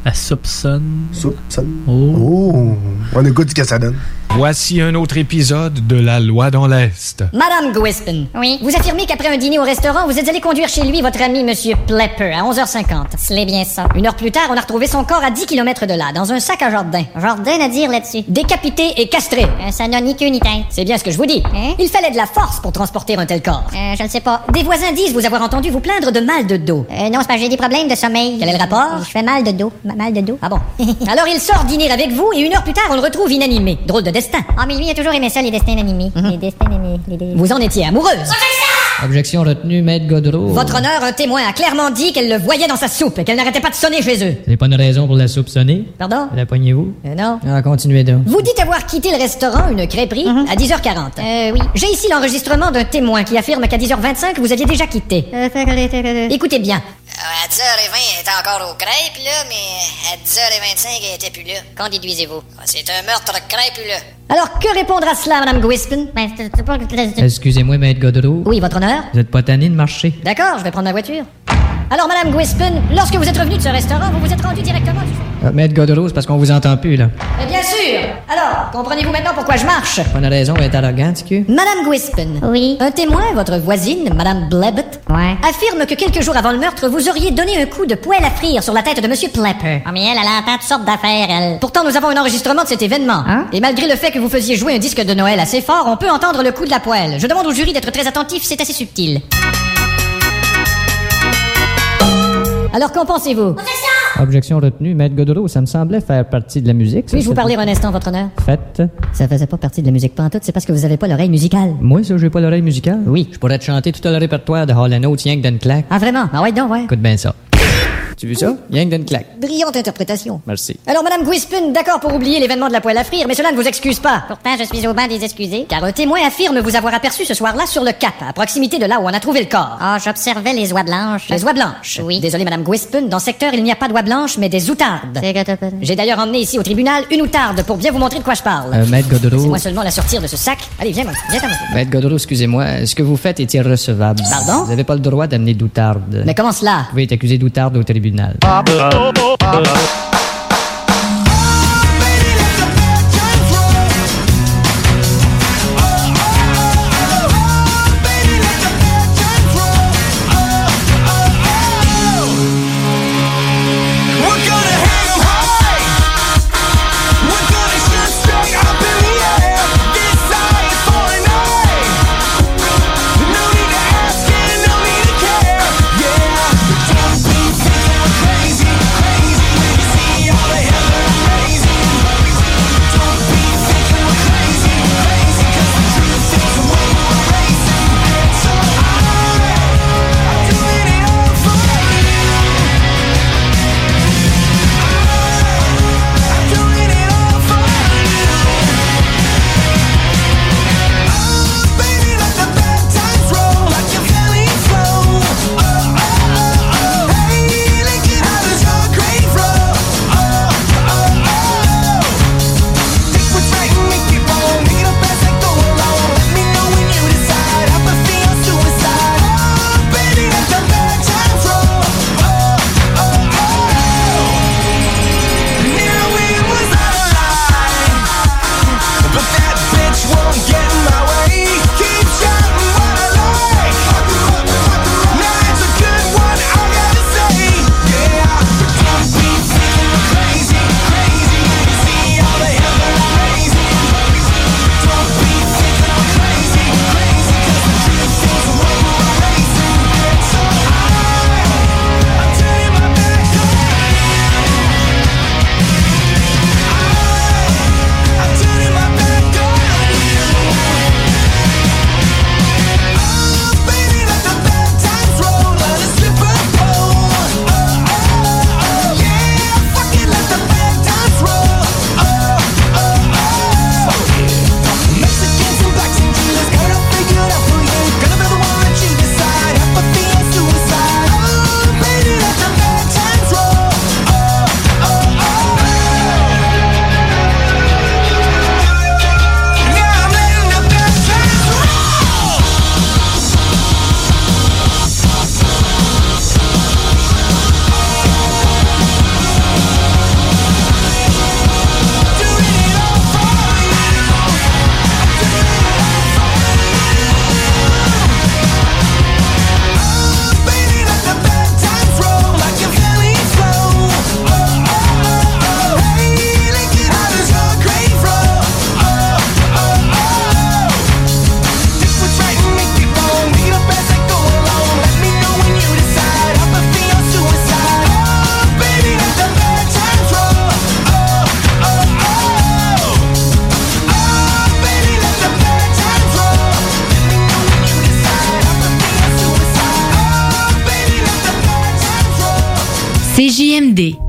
La soupçonne. Soupçonne. Oh. On écoute ce que ça donne. Voici un autre épisode de La loi dans l'Est. Madame Gwispin. Oui? Vous affirmez qu'après un dîner au restaurant, vous êtes allé conduire chez lui votre ami Monsieur Plepper à 11h50. C'est bien ça. Une heure plus tard, on a retrouvé son corps à 10 km de là, dans un sac à jardin. Jardin à dire là-dessus. Décapité et castré. Euh, ça n'a ni queue ni tête. C'est bien ce que je vous dis. Hein? Il fallait de la force pour transporter un tel corps. Euh, je ne sais pas. Des voisins disent vous avoir entendu vous plaindre de mal de dos. Euh, non, c'est parce que j'ai des problèmes de sommeil. Quel est le rapport? Je fais mal de dos. Ma- Mal de dos. Ah bon? <laughs> Alors il sort dîner avec vous et une heure plus tard, on le retrouve inanimé. Drôle de destin. Ah, mais lui, il a toujours aimé ça, les destins animés. Les destins animés. Les dé- Vous en étiez amoureuse. Objection retenue, Maître Godreau. Votre honneur, un témoin a clairement dit qu'elle le voyait dans sa soupe et qu'elle n'arrêtait pas de sonner chez eux. C'est pas une raison pour la soupçonner. Pardon? La poignez-vous? Euh, non. Ah, continuez donc. Vous dites avoir quitté le restaurant, une crêperie, à 10h40. Euh, oui. J'ai ici l'enregistrement d'un témoin qui affirme qu'à 10h25, vous aviez déjà quitté. Euh, Écoutez bien. À 10h20, elle était encore aux crêpes, là, mais à 10h25, elle était plus là. Qu'en déduisez-vous? C'est un meurtre crêpuleux. Alors, que répondre à cela, Madame Gwispin? Ben, c'est c'est pas... Excusez-moi, Maître Godreau. Oui, votre honneur? Vous êtes pas tanné de marcher. D'accord, je vais prendre ma voiture. Alors, Madame Gwispin, lorsque vous êtes revenu de ce restaurant, vous vous êtes rendu directement du... Ah, Maître Godreau, c'est parce qu'on vous entend plus, là. Mais bien sûr! Alors, comprenez-vous maintenant pourquoi je marche? Pas une raison d'être arrogant, tu Madame Gwispin. Oui. Un témoin, votre voisine, Madame Blebbett, Ouais. affirme que quelques jours avant le meurtre, vous auriez donné un coup de poêle à frire sur la tête de Monsieur Plepper. Ah, mais elle, elle entend toutes sortes d'affaires, elle. Pourtant, nous avons un enregistrement de cet événement. Hein? Et malgré le fait que vous faisiez jouer un disque de Noël assez fort, on peut entendre le coup de la poêle. Je demande au jury d'être très attentif, c'est assez subtil. Alors, qu'en pensez-vous? Objection retenue, Maître Godreau, ça me semblait faire partie de la musique. Puis-je vous parler un instant, votre honneur? Faites. Ça faisait pas partie de la musique pantoute, c'est parce que vous avez pas l'oreille musicale. Moi, ça, j'ai pas l'oreille musicale? Oui. Je pourrais te chanter tout le répertoire de Hall Oates, rien que d'une claque. Ah, vraiment? Ah ouais, donc, ouais. Écoute bien ça. Tu vu ça? Rien que d'une claque. Brillante interprétation. Merci. Alors, Madame Gwispin, d'accord pour oublier l'événement de la poêle à frire, mais cela ne vous excuse pas. Pourtant, je suis au banc des excusés. Car un témoin affirme vous avoir aperçu ce soir-là sur le cap, à proximité de là où on a trouvé le corps. Ah, j'observais les oies blanches. Les oies blanches. Oui. Désolé, Madame Gwispin, dans ce secteur, il n'y a pas d'oies blanches, mais des outardes. C'est J'ai d'ailleurs emmené ici au tribunal une outarde pour bien vous montrer de quoi je parle. Euh, Maître Godreau. Laissez-moi seulement la sortir de ce sac. Allez, viens, moi. Viens, t'en Maître Godreau, excusez-moi, ce que vous faites est irrecevable. Pardon? Vous n'avez pas le droit d'amener d'outarde. Mais comment cela? Vous pouvez être accusé d'outarde au tribunal. tribunal. CJMD.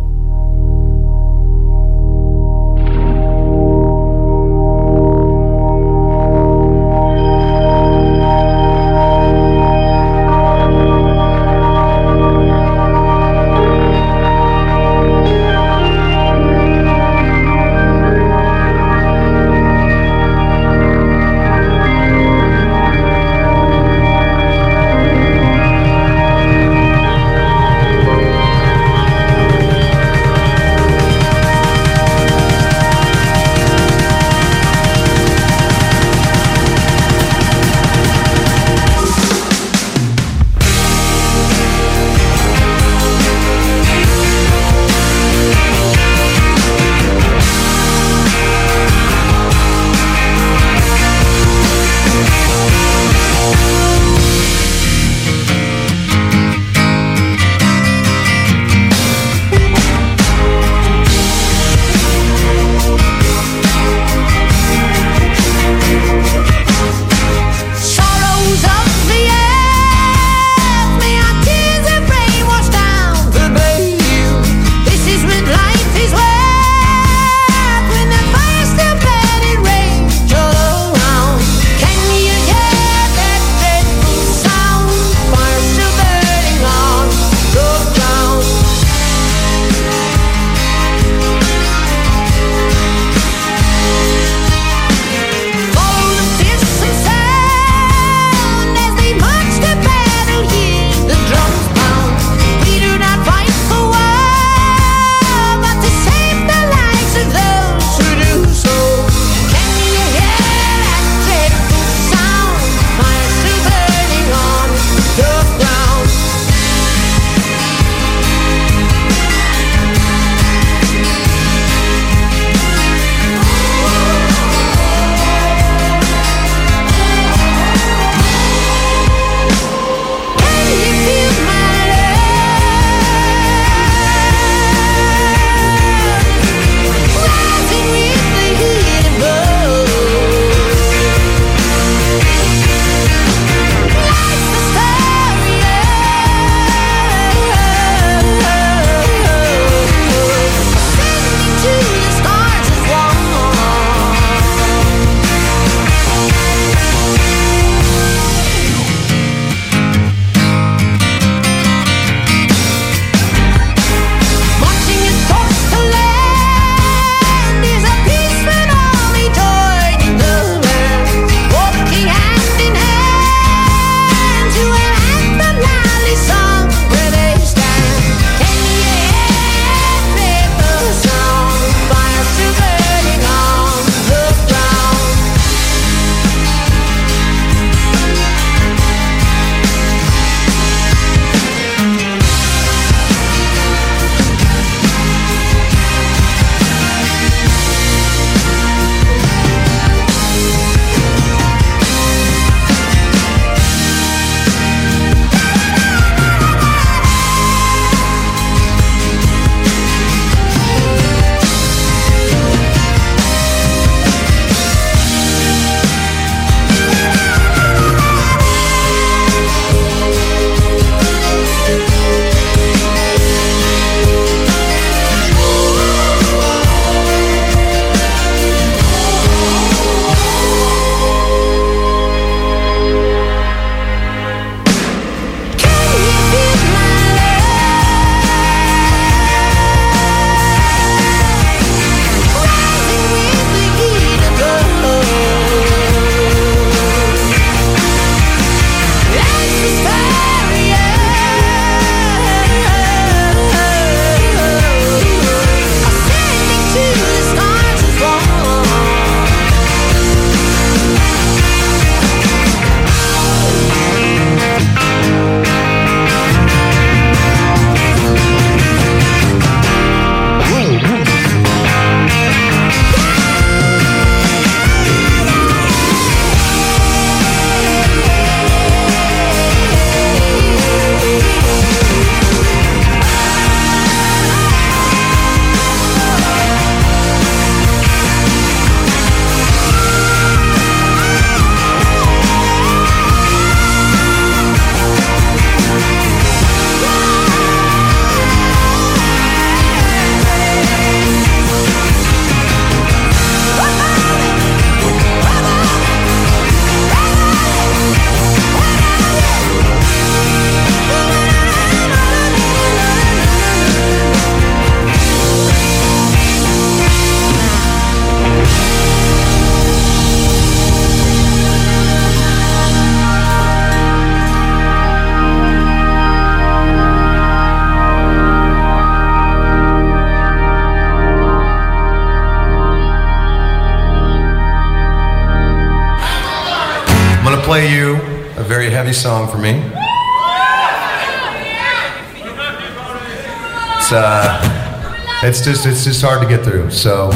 It's just it's just hard to get through. So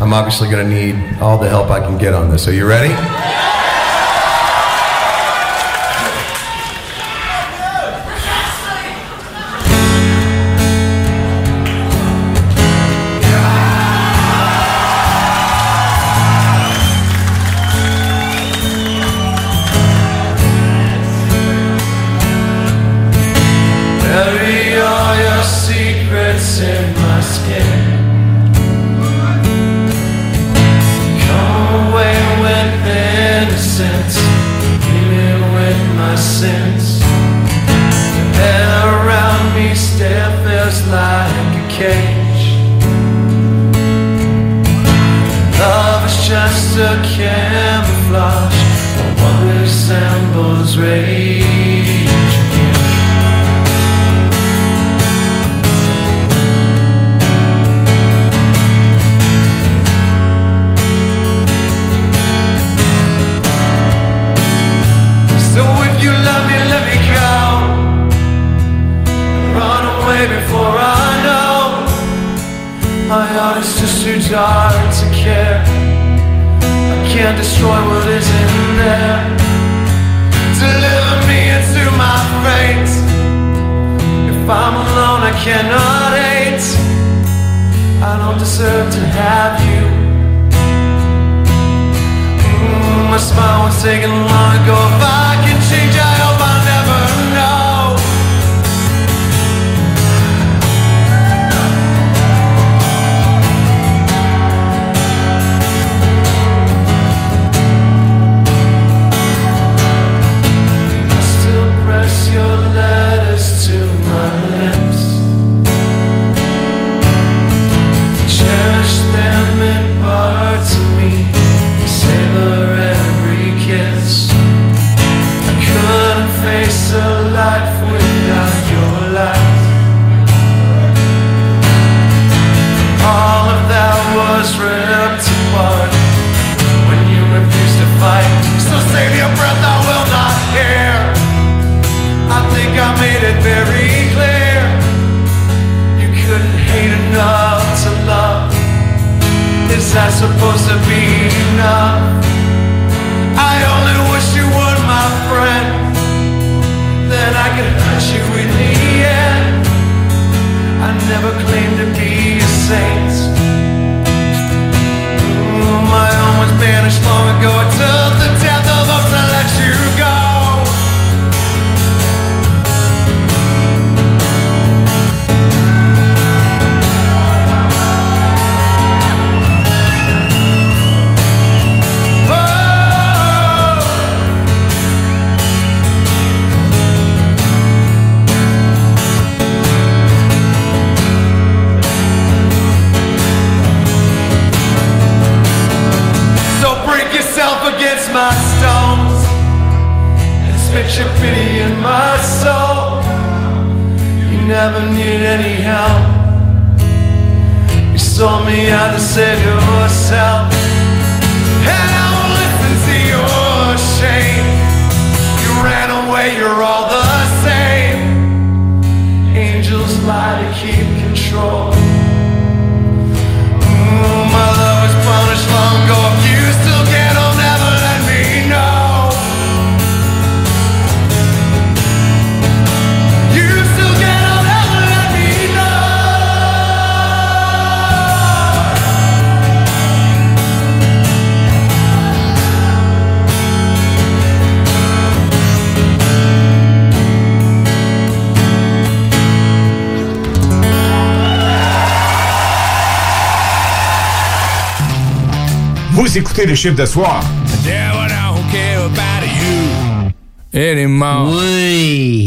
I'm obviously going to need all the help I can get on this. Are you ready? Cannot hate. I don't deserve to have you. Mm, My smile was taken long ago. I supposed to be enough? I only wish you were my friend. Then I could hurt you in the end. I never claimed to be a saint. Ooh, My own was banished long ago. And your pity in my soul. You never needed any help. You sold me out to save yourself. And I won't listen to your shame. You ran away, you're all the same. Angels lie to keep control. Vous écoutez le chiffre de soir. Yeah, well, I don't care about you anymore. Oui.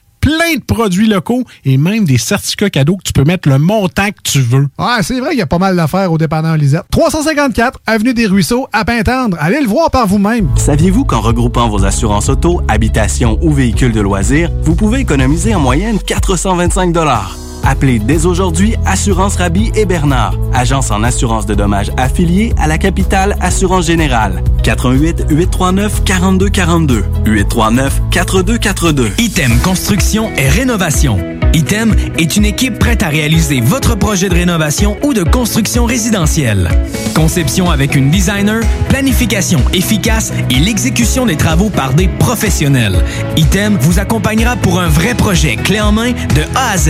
plein de produits locaux et même des certificats cadeaux que tu peux mettre le montant que tu veux. Ouais, c'est vrai, il y a pas mal d'affaires au dépanneur Lisette. 354 Avenue des Ruisseaux, à Pintendre. Allez le voir par vous-même. Saviez-vous qu'en regroupant vos assurances auto, habitation ou véhicules de loisirs, vous pouvez économiser en moyenne 425 Appelez dès aujourd'hui Assurance Rabi et Bernard, agence en assurance de dommages affiliée à la capitale Assurance Générale. 88 839 4242 839 4242. Item Construction et Rénovation. Item est une équipe prête à réaliser votre projet de rénovation ou de construction résidentielle. Conception avec une designer, planification efficace et l'exécution des travaux par des professionnels. Item vous accompagnera pour un vrai projet clé en main de A à Z.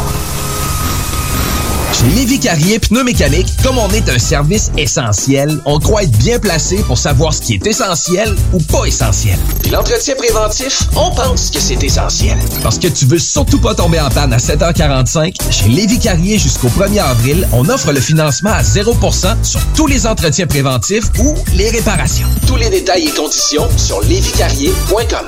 Chez Lévi Carrier Pneumécanique, comme on est un service essentiel, on croit être bien placé pour savoir ce qui est essentiel ou pas essentiel. Puis l'entretien préventif, on pense que c'est essentiel. Parce que tu veux surtout pas tomber en panne à 7h45, chez Lévi Carrier jusqu'au 1er avril, on offre le financement à 0% sur tous les entretiens préventifs ou les réparations. Tous les détails et conditions sur lévicarrier.com.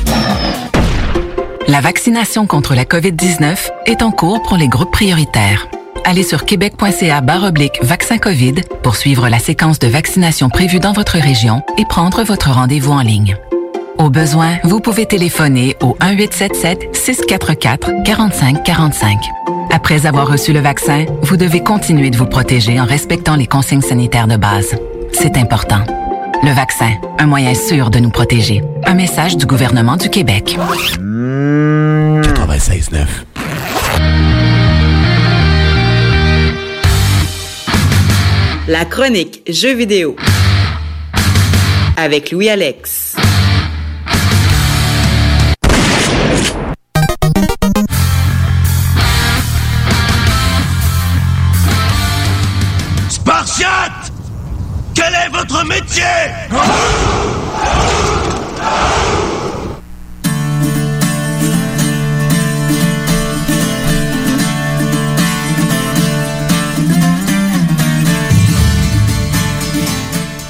La vaccination contre la COVID-19 est en cours pour les groupes prioritaires. Allez sur québec.ca oblique vaccin COVID pour suivre la séquence de vaccination prévue dans votre région et prendre votre rendez-vous en ligne. Au besoin, vous pouvez téléphoner au 1-877-644-4545. Après avoir reçu le vaccin, vous devez continuer de vous protéger en respectant les consignes sanitaires de base. C'est important. Le vaccin, un moyen sûr de nous protéger. Un message du gouvernement du Québec. 96.9. La chronique Jeux vidéo avec Louis-Alex. Métier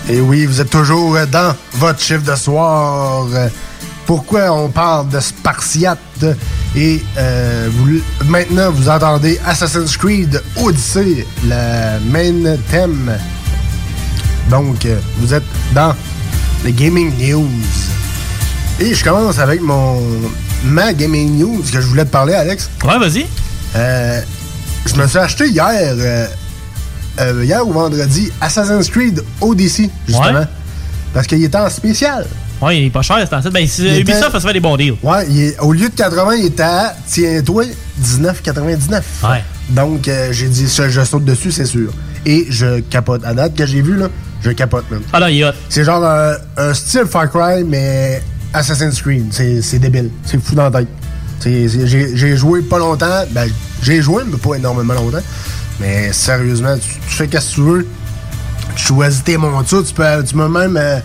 Et oui, vous êtes toujours dans votre chiffre de soir. Pourquoi on parle de Spartiate? Et euh, maintenant vous entendez Assassin's Creed Odyssey, le main thème. Donc, euh, vous êtes dans les Gaming News. Et je commence avec mon ma gaming news que je voulais te parler, Alex. Ouais, vas-y. Euh, je me suis acheté hier, euh, euh, hier ou vendredi, Assassin's Creed Odyssey, justement. Ouais. Parce qu'il était en spécial. Ouais, il est pas cher, c'est en fait. Ben, si- Il était- Ubisoft va se faire des bons deals. Ouais, il est- au lieu de 80, il était à, tiens-toi, 19,99. Ouais. Donc, j'ai dit, ça, je saute dessus, c'est sûr. Et je capote. À date que j'ai vu, là, je capote même. Ah non, il hot. C'est genre un, un style Far Cry, mais Assassin's Creed. C'est c'est débile. C'est fou dans la tête. J'ai joué pas longtemps. Ben, j'ai joué, mais pas énormément longtemps. Mais sérieusement, tu, tu fais qu'est-ce que tu veux. Tu choisis tes montures. Tu peux, tu peux même euh,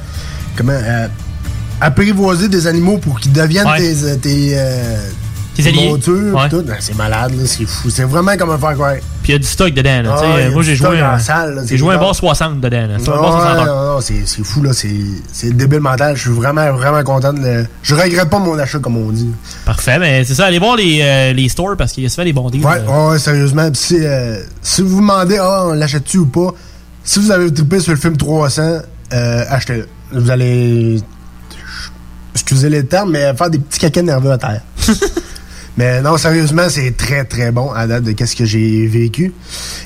comment, euh, apprivoiser des animaux pour qu'ils deviennent Ouais. tes, euh, tes, euh, Tes. Ouais. Ben, c'est malade, là, c'est fou. C'est vraiment comme un Far Cry. Puis il y a du stock dedans. Là, Ah, y a moi, j'ai joué, un- salle, j'ai joué un bon 60 dedans. là. C'est un Non, bon 60 ouais, non, non, c'est c'est fou, là. C'est c'est débile mental. Je suis vraiment, vraiment content de le. Je regrette pas mon achat, comme on dit. Parfait, mais c'est ça. Allez voir les, euh, les stores parce qu'il se fait des bons deals. Ouais, ouais, sérieusement. Pis si, euh, si vous vous demandez, ah, on l'achète-tu ou pas, si vous avez trippé sur le film 300, euh, achetez-le. Vous allez. Excusez les termes, mais faire des petits caca nerveux à terre. <laughs> mais non, sérieusement, c'est très, très bon à date de qu'est-ce que j'ai vécu.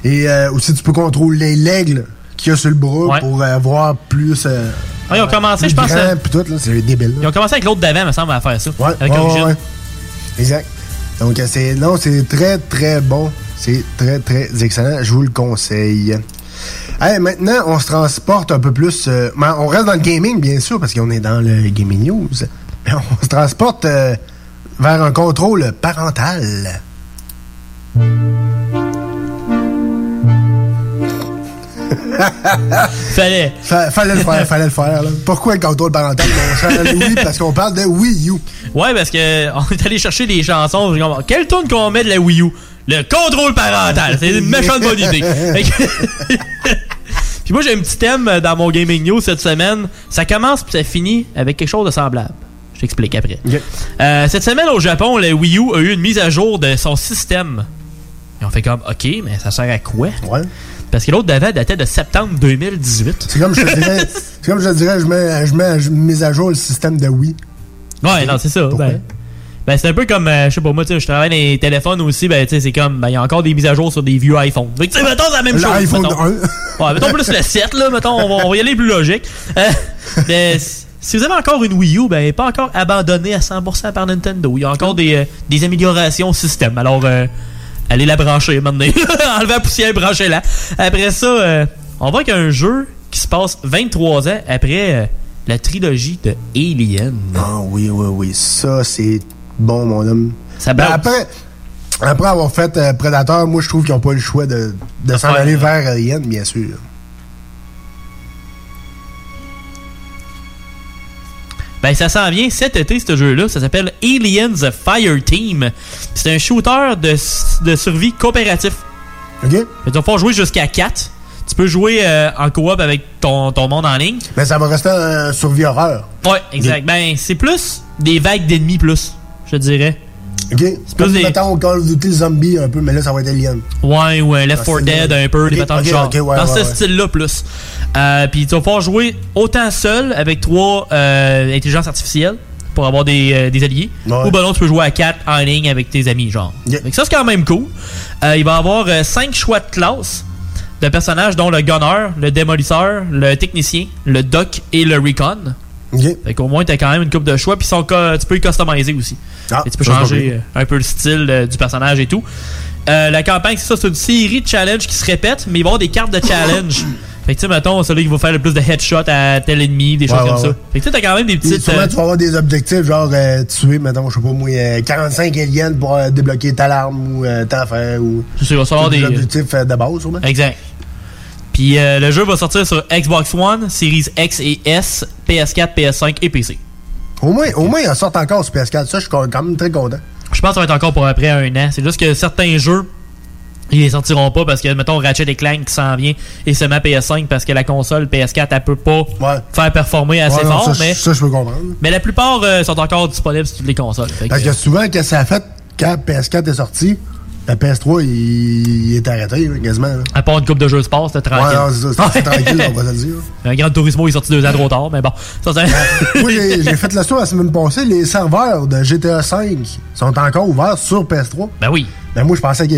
Et euh, aussi, tu peux contrôler l'aigle qu'il y a sur le bras Ouais. pour euh, voir plus. euh, Ouais, ils ont commencé, je pense. euh, tout, là, c'est débile. Ils ont commencé avec l'autre d'avant, me semble, à faire ça. Ouais, avec ouais, Origin. ouais, ouais. Exact. Donc, euh, c'est non, c'est très, très bon. C'est très, très excellent. Je vous le conseille. Hey, maintenant, on se transporte un peu plus. euh, ben, on reste dans le gaming, bien sûr, parce qu'on est dans le gaming news. Mais on se transporte euh, vers un contrôle parental. <laughs> Fallait. fallait le faire, fallait le faire. là. Pourquoi le contrôle parental, mon cher Louis? Parce qu'on parle de Wii U. Ouais, parce que on est allé chercher des chansons. Quelle tune qu'on met de la Wii U? Le contrôle parental. C'est une méchante bonne idée. <laughs> <laughs> Puis moi, j'ai un petit thème dans mon gaming news cette semaine. Ça commence puis ça finit avec quelque chose de semblable. Je t'explique après. Euh, cette semaine au Japon, le Wii U a eu une mise à jour de son système. Et on fait comme, ok, mais ça sert à quoi? Ouais. Parce que l'autre d'avant datait de septembre 2018. C'est comme je te <laughs> dirais, c'est comme je te dirais, je mets, je mets je mise à jour le système de Wii. Ouais, non, c'est ça. Ben, ben, c'est un peu comme, euh, je sais pas, moi, tu sais, je travaille dans les téléphones aussi, ben, tu sais, c'est comme, ben, il y a encore des mises à jour sur des vieux iPhones. Fait que, tu sais, mettons, c'est la même chose. L'iPhone mettons. 1. Ouais, mettons plus le 7, là, mettons, on va, on va y aller plus logique. Euh, <laughs> mais si vous avez encore une Wii U, ben, elle n'est pas encore abandonnée à 100% par Nintendo. Il y a encore des, euh, des améliorations au système. Alors, euh, allez la brancher maintenant. <laughs> Enlevez la poussière, branchez-la. Après ça, euh, on voit qu'il y a un jeu qui se passe 23 ans après euh, la trilogie de Alien. Ah oui, oui, oui. Ça, c'est bon, mon homme. Ça Ben, après, après avoir fait euh, Predator, moi, je trouve qu'ils n'ont pas le choix de, de s'en aller vers Alien, bien sûr. Ben, ça s'en vient cet été, ce jeu-là. Ça s'appelle Aliens Fire Team. C'est un shooter de, de survie coopératif. OK. Vas pouvoir jouer jusqu'à 4. Tu peux jouer euh, en coop avec ton, ton monde en ligne. Mais ça va rester un survie horreur. Ouais, exact. Ben, c'est plus des vagues d'ennemis, plus, je dirais. OK? plus Comme, des- mettons, Call of Duty Zombie un peu, mais là, ça va être Alien. Ouais, ou un Left Ah, 4 c'est Dead, un peu, des Ok, patentes ok, de genre. ouais, Dans ouais, ce ouais. style-là, plus. Euh, Puis tu vas pouvoir jouer autant seul avec trois euh, intelligences artificielles pour avoir des, euh, des alliés. Ouais. Ou ben non, tu peux jouer à 4 en ligne avec tes amis, genre. Que ça, c'est quand même cool. Euh, il va y avoir 5 choix de classe de personnages, dont le gunner, le démolisseur, le technicien, le doc et le recon. Fait qu'au moins, t'as quand même une coupe de choix. Puis tu peux les customiser aussi. Ah, Et tu peux changer euh, un peu le style euh, du personnage et tout. Euh, la campagne, c'est ça, c'est une série de challenges qui se répètent, mais il va y avoir des cartes de challenge. <coughs> fait que tu sais, mettons, celui qui va faire le plus de headshots à tel ennemi, des Ouais, choses comme ouais, ça. Fait que tu sais, t'as quand même des Et petites. Sûrement, euh, tu vas avoir des objectifs, genre euh, tuer, mettons, je sais pas moi, euh, 45 aliens pour débloquer ta arme ou euh, tant faire. Ou... C'est ça, il va avoir des des- objectifs de base, sûrement. Exact. Puis euh, le jeu va sortir sur Xbox One, Series X et S, PS4, PS5 et PC. Au moins, au moins, ils en sortent encore sur PS4. Ça, je suis quand même très content. Je pense que ça va être encore pour après un an. C'est juste que certains jeux, ils les sortiront pas parce que, mettons, Ratchet et Clank qui s'en vient et seulement PS5 parce que la console PS4, elle peut pas faire performer assez Ouais, non, fort. ça, mais, ça, je peux comprendre. mais la plupart euh, sont encore disponibles sur toutes les consoles. Parce que- que souvent, qu'est-ce que ça a fait quand PS4 est sorti? La PS3, il, il est arrêté, là, quasiment. là. À part une coupe de jeux de sport, c'était tranquille. Ouais, c'est tranquille, on va se le dire. <laughs> Un Grand Turismo est sorti deux ans trop tard, mais bon. Ça, Moi, j'ai fait le tour la semaine passée. Les serveurs de GTA V sont encore ouverts sur PS3. Ben oui. Ben moi, je pensais que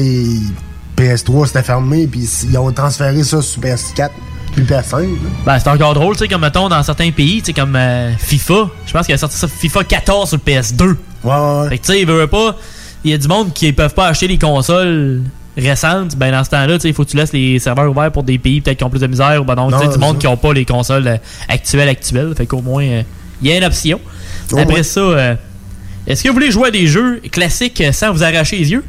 PS3 c'était fermé, puis ils ont transféré ça sur PS4, puis PS5. là. Ben, c'est encore drôle, tu sais, comme mettons dans certains pays, tu sais, comme euh, FIFA. Je pense qu'il a sorti ça FIFA 14 sur PS2. Ouais, ouais, ouais. Fait que, tu sais, il veut pas. Il y a du monde qui peuvent pas acheter les consoles récentes. Ben, dans ce temps-là, tu sais, il faut que tu laisses les serveurs ouverts pour des pays peut-être qui ont plus de misère. Ou ben, donc, Non, du monde qui ont pas les consoles euh, actuelles, actuelles. Fait qu'au moins, euh, il y a une option. Au Après ça, euh, est-ce que vous voulez jouer à des jeux classiques sans vous arracher les yeux?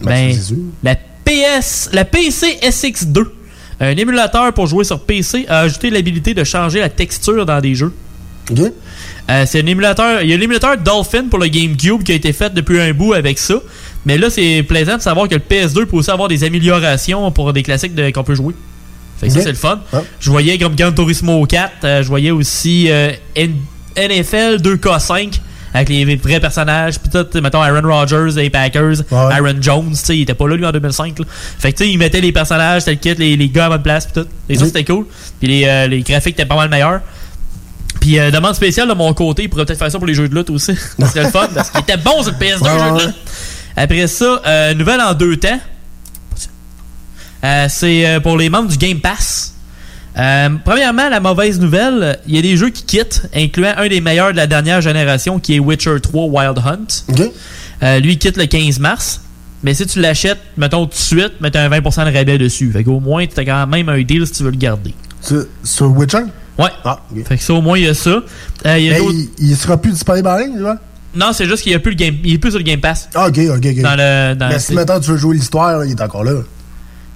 Ben, sûr. la PS, la PC SX2, un émulateur pour jouer sur PC, a ajouté l'habilité de changer la texture dans des jeux. Euh, c'est un émulateur. Il y a l'émulateur Dolphin pour le GameCube qui a été fait depuis un bout avec ça. Mais là, c'est plaisant de savoir que le PS2 peut aussi avoir des améliorations pour des classiques de- qu'on peut jouer. Fait que ça, c'est le fun. Je voyais comme Gran Turismo 4, euh, je voyais aussi euh, NFL 2K5 avec les vrais personnages. Puis tout, mettons Aaron Rodgers, les Packers, Aaron Jones, tu sais, il était pas là lui en 2005. là. Fait que tu sais, ils mettaient les personnages, tel kit, les, les gars à bonne place, puis tout. Et ça, c'était cool. Puis les, euh, les graphiques étaient pas mal meilleurs. Puis euh, demande spéciale de mon côté, il pourrait peut-être faire ça pour les jeux de lutte aussi. <laughs> C'était le fun parce qu'il était bon sur le PS2 Ouais, le jeu de lutte. Après ça, euh, nouvelle en deux temps. Euh, c'est euh, pour les membres du Game Pass. Premièrement, la mauvaise nouvelle, il y a des jeux qui quittent, incluant un des meilleurs de la dernière génération qui est Witcher 3 Wild Hunt. Lui, il quitte le 15 mars. Mais si tu l'achètes, mettons tout de suite, t'as un 20% de rabais dessus. Fait qu'au moins, t'as quand même un deal si tu veux le garder. Sur Witcher? Ouais. Fait que ça, au moins, il y a ça. Euh, il y a Mais d'autres- il, il sera plus disponible en ligne, tu vois? Non, c'est juste qu'il a plus le game, il est plus sur le Game Pass. Ah, ok, ok, ok. Dans le, dans Mais si maintenant tu veux jouer l'histoire, il est encore là.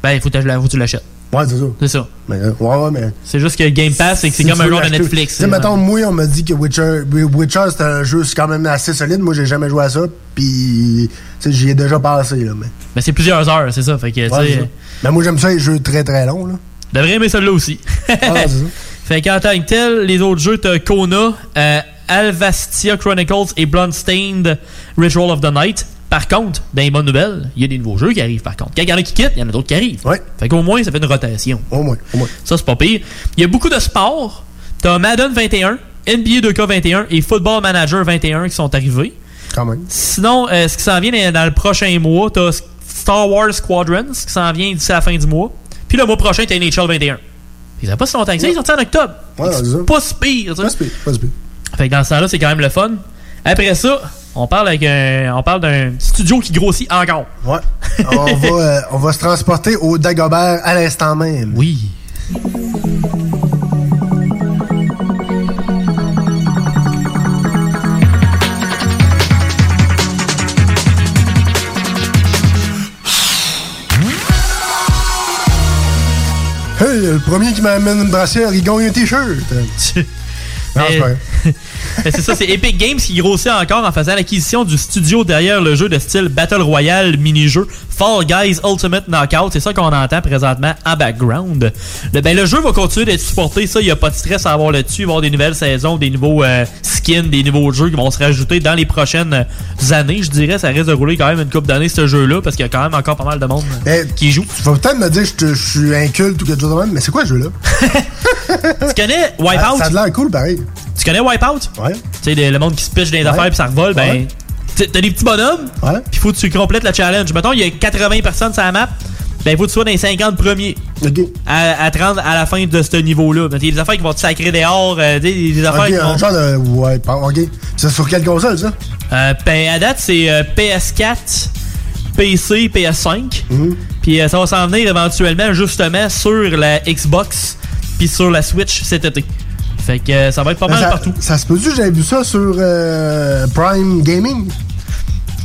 Ben, il faut, que tu- l'achètes. Ouais, c'est ça. C'est ça. Mais, euh, ouais, ouais, mais. C'est juste que le Game Pass, c'est que c'est comme un genre de Netflix. Tu sais, mettons, moi, on m'a dit que Witcher, Witcher c'était un jeu c'est quand même assez solide. Moi, j'ai jamais joué à ça. Puis, tu sais, j'y ai déjà passé, là. Mais, Ben, c'est plusieurs heures, c'est ça. Fait que, tu sais, c'est mais moi, j'aime ça, les jeux très très longs, là. devrais aimer celui-là aussi. Ah, c'est ça. <laughs> Fait qu'en tant que tel, les autres jeux, t'as Kona, euh, Alvastia Chronicles et Bloodstained Ritual of the Night. Par contre, dans les bonnes nouvelles, il y a des nouveaux jeux qui arrivent par contre. Quand il y en a qui quittent, il y en a d'autres qui arrivent. Fait qu'au moins, ça fait une rotation. Au moins, au moins. Ça, c'est pas pire. Il y a beaucoup de sports. T'as Madden 21, NBA 2K21 et Football Manager 21 qui sont arrivés. Quand même. Sinon, euh, ce qui s'en vient dans, dans le prochain mois, t'as Star Wars Squadrons qui s'en vient d'ici la fin du mois. Puis le mois prochain, t'as NHL 21. Ils n'ont pas si longtemps que ça, ils sont sortis en octobre. Ouais, C'est pas si pire. Pas si pire, pas si pire. Fait que dans ce temps-là, c'est quand même le fun. Après ça, on parle avec un, on parle d'un studio qui grossit encore. Ouais. on, va, <laughs> euh, on va se transporter au Dagobert à l'instant même. Oui. Le premier qui m'amène une brassière, il gagne un t-shirt. <laughs> Non, c'est pas vrai. <laughs> Mais c'est ça, c'est Epic Games qui grossit encore en faisant l'acquisition du studio derrière le jeu de style Battle Royale mini-jeu Fall Guys Ultimate Knockout. C'est ça qu'on entend présentement en background. Le, ben, le jeu va continuer d'être supporté. Ça, il n'y a pas de stress à avoir là-dessus. Il va y avoir des nouvelles saisons, des nouveaux euh, skins, des nouveaux jeux qui vont se rajouter dans les prochaines euh, années. Je dirais, ça risque de rouler quand même une coupe d'années, ce jeu-là, parce qu'il y a quand même encore pas mal de monde euh, qui joue. Tu vas peut-être me dire que je suis inculte ou quelque chose de même, mais c'est quoi ce jeu-là? <laughs> tu connais Wipeout? Ça, ça a l'air cool, pareil. Tu connais Wipeout? Ouais. Tu sais, le, monde qui se pitch dans les Ouais. affaires puis ça revole, ben. Ouais. t'as- des petits bonhommes, Ouais. puis faut que tu complètes le challenge. Mettons, il y a 80 personnes sur la map, ben faut que tu sois dans les 50 premiers. À, à 30 à la fin de ce niveau-là. Il y a des affaires qui vont te sacrer dehors, euh, des, des affaires qui vont. un genre de. Ouais, ok. C'est sur quelle console, ça? Euh, ben, à date, c'est euh, PS4, PC, PS5. Mhm. Puis euh, ça va s'en venir éventuellement, justement, sur la Xbox, puis sur la Switch cet été. Fait que euh, ça va être pas Mais mal ça, partout. Ça se peut-tu? Que j'avais vu ça sur euh, Prime Gaming?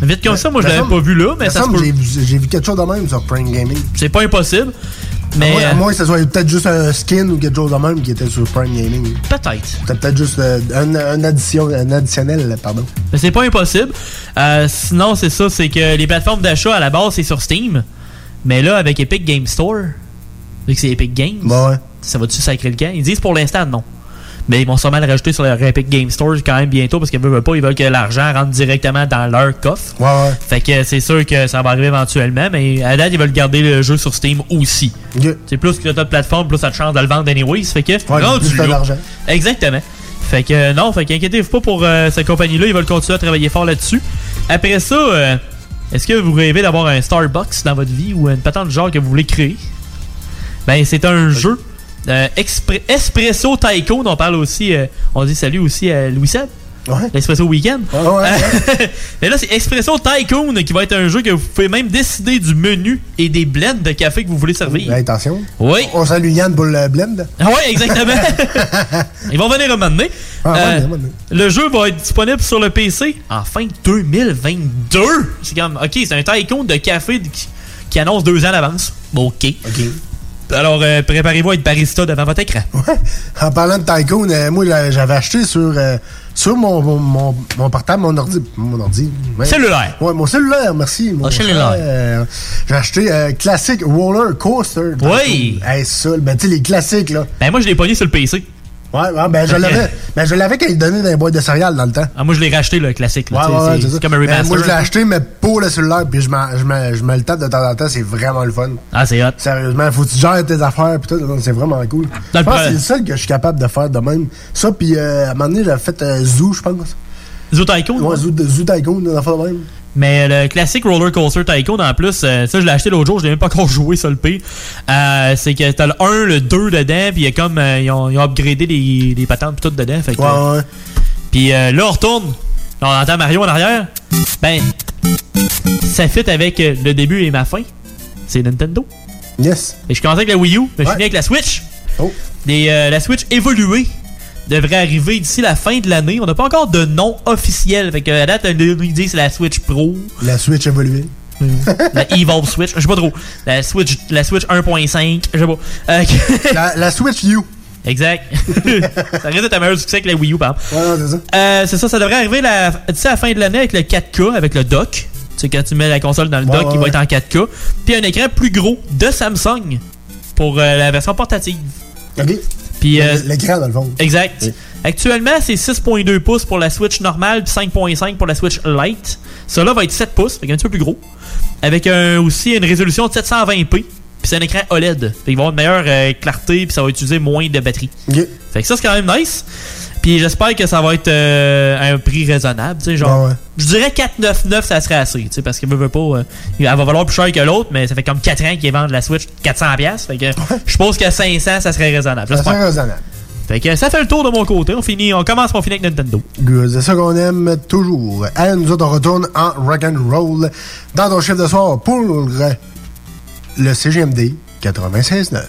Vite comme ça, moi, je Me l'avais pas vu là, mais ça se peut. J'ai vu- quelque chose de même sur Prime Gaming. C'est pas impossible. Mais à, moins, à euh, moins que ce soit peut-être juste un skin ou quelque chose de même qui était sur Prime Gaming. peut-être. C'était peut-être juste euh, un, un addition, un additionnel, pardon. Mais c'est pas impossible. Euh, sinon, c'est ça, c'est que les plateformes d'achat à la base, c'est sur Steam. Mais là, avec Epic Game Store, vu que c'est Epic Games, ouais. ça va-tu sacrer le camp? Ils disent pour l'instant non. Mais ils vont sûrement le rajouter sur leur Epic Game Store quand même bientôt parce qu'ils veulent pas, ils veulent que l'argent rentre directement dans leur coffre. Ouais, ouais. Fait que c'est sûr que ça va arriver éventuellement, mais à date, ils veulent garder le jeu sur Steam aussi. C'est plus que de plateforme, plus ça te chance de le vendre anyways. Fait que, plus là. d'argent. Exactement. Fait que euh, non, fait qu'inquiétez-vous pas pour euh, cette compagnie-là, ils veulent continuer à travailler fort là-dessus. Après ça, euh, est-ce que vous rêvez d'avoir un Starbucks dans votre vie ou une patente de genre que vous voulez créer? Ben, c'est un jeu. Euh, Expre- Espresso Tycoon, on parle aussi, euh, on dit salut aussi à Louis Seb. L'Espresso Weekend. <laughs> Mais là, c'est Espresso Tycoon qui va être un jeu que vous pouvez même décider du menu et des blends de café que vous voulez servir. Ben, attention. Oui. On salue Yann pour le blend. Ah ouais, exactement. <laughs> Ils vont venir un moment donné. Ah, ouais, Euh, un moment donné. le jeu va être disponible sur le PC en fin 2022. C'est comme, ok, c'est un tycoon de café qui, qui annonce deux ans d'avance. Bon, ok. Alors, euh, préparez-vous à être barista devant votre écran. En parlant de Tycoon, euh, moi, j'a- j'avais acheté sur, euh, sur mon, mon, mon, mon portable, mon ordi. Mon ordi. ouais. Cellulaire. Ouais, mon cellulaire, merci. Mon Ah, cellulaire. J'ai acheté Classic Roller Coaster. Oui. Hey, ça, ben, tu sais, les classiques, là. Ben, moi, je l'ai pogné sur le PC. Ouais, ouais, ben, je l'avais. Ben, je l'avais quand il donnait dans les boîtes de céréales dans le temps. Ah, moi, je l'ai racheté, le classique. là, Ouais, ouais, c'est- comme un Ben, remaster. moi, je l'ai acheté, mais pour le cellulaire, puis je, je, me, je me le tape de temps en temps, c'est vraiment le fun. Ah, c'est hot. Sérieusement, faut que tu gères tes affaires, puis tout, c'est vraiment cool. Je pense que c'est le seul que je suis capable de faire de même. Ça, puis euh, à un moment donné, j'avais fait euh, Zoo, je pense. Zoo Tycoon? Ouais, Zoo, Zoo Tycoon, une affaire de même. Mais le classique Roller Coaster Tycoon, en plus, euh, ça, je l'ai acheté l'autre jour, je l'ai même pas encore <laughs> joué sur le P. Euh, c'est que t'as le 1, le 2 dedans, puis il y a comme, euh, ils, ont, ils ont upgradé les, les patentes pis tout dedans. Fait que, Ouais, ouais. Puis euh, là, on retourne. Là, on entend Mario en arrière. Ben, ça fit avec le début et ma fin. C'est Nintendo. Yes. Et je commençais avec la Wii U, mais je finis avec la Switch. Oh. Et, euh, la Switch évoluée devrait arriver d'ici la fin de l'année. On n'a pas encore de nom officiel. Fait que à date, disent c'est la Switch Pro. La Switch évoluée. la Evolve Switch, je sais pas trop. La Switch, la Switch 1.5, je sais pas. Euh, <laughs> la, la Switch U. Exact. <laughs> ça risque d'être un meilleur succès que la Wii U, par exemple. Ouais, c'est ça. Euh, c'est ça, ça devrait arriver d'ici à la fin de l'année avec le 4K, avec le dock. C'est quand tu mets la console dans le dock, ouais, il va être en 4K. Puis un écran plus gros de Samsung pour euh, la version portative. OK. Puis, euh, L'écran, dans le fond. Exact. Actuellement, c'est 6.2 pouces pour la Switch normale, puis 5.5 pour la Switch Lite. Là va être 7 pouces, fait un petit peu plus gros. Avec un- aussi une résolution de 720p. Puis c'est un écran OLED. Fait qu'il va avoir une meilleure euh, clarté, puis ça va utiliser moins de batterie. Fait que ça, c'est quand même nice. Puis j'espère que ça va être euh, à un prix raisonnable. tu sais, Genre, ouais. Je dirais 499, ça serait assez. tu sais, Parce qu'elle veut, veut pas. euh, elle va valoir plus cher que l'autre, mais ça fait comme 4 ans qu'ils vendent la Switch 400$. Fait que je suppose que 500, ça serait raisonnable. Ça serait raisonnable. Fait que ça fait le tour de mon côté. On finit, on commence pour finir avec Nintendo. Good. C'est ça qu'on aime toujours. Allez, nous autres, on retourne en rock and roll dans ton chiffre de soir pour euh, le CGMD 96.9.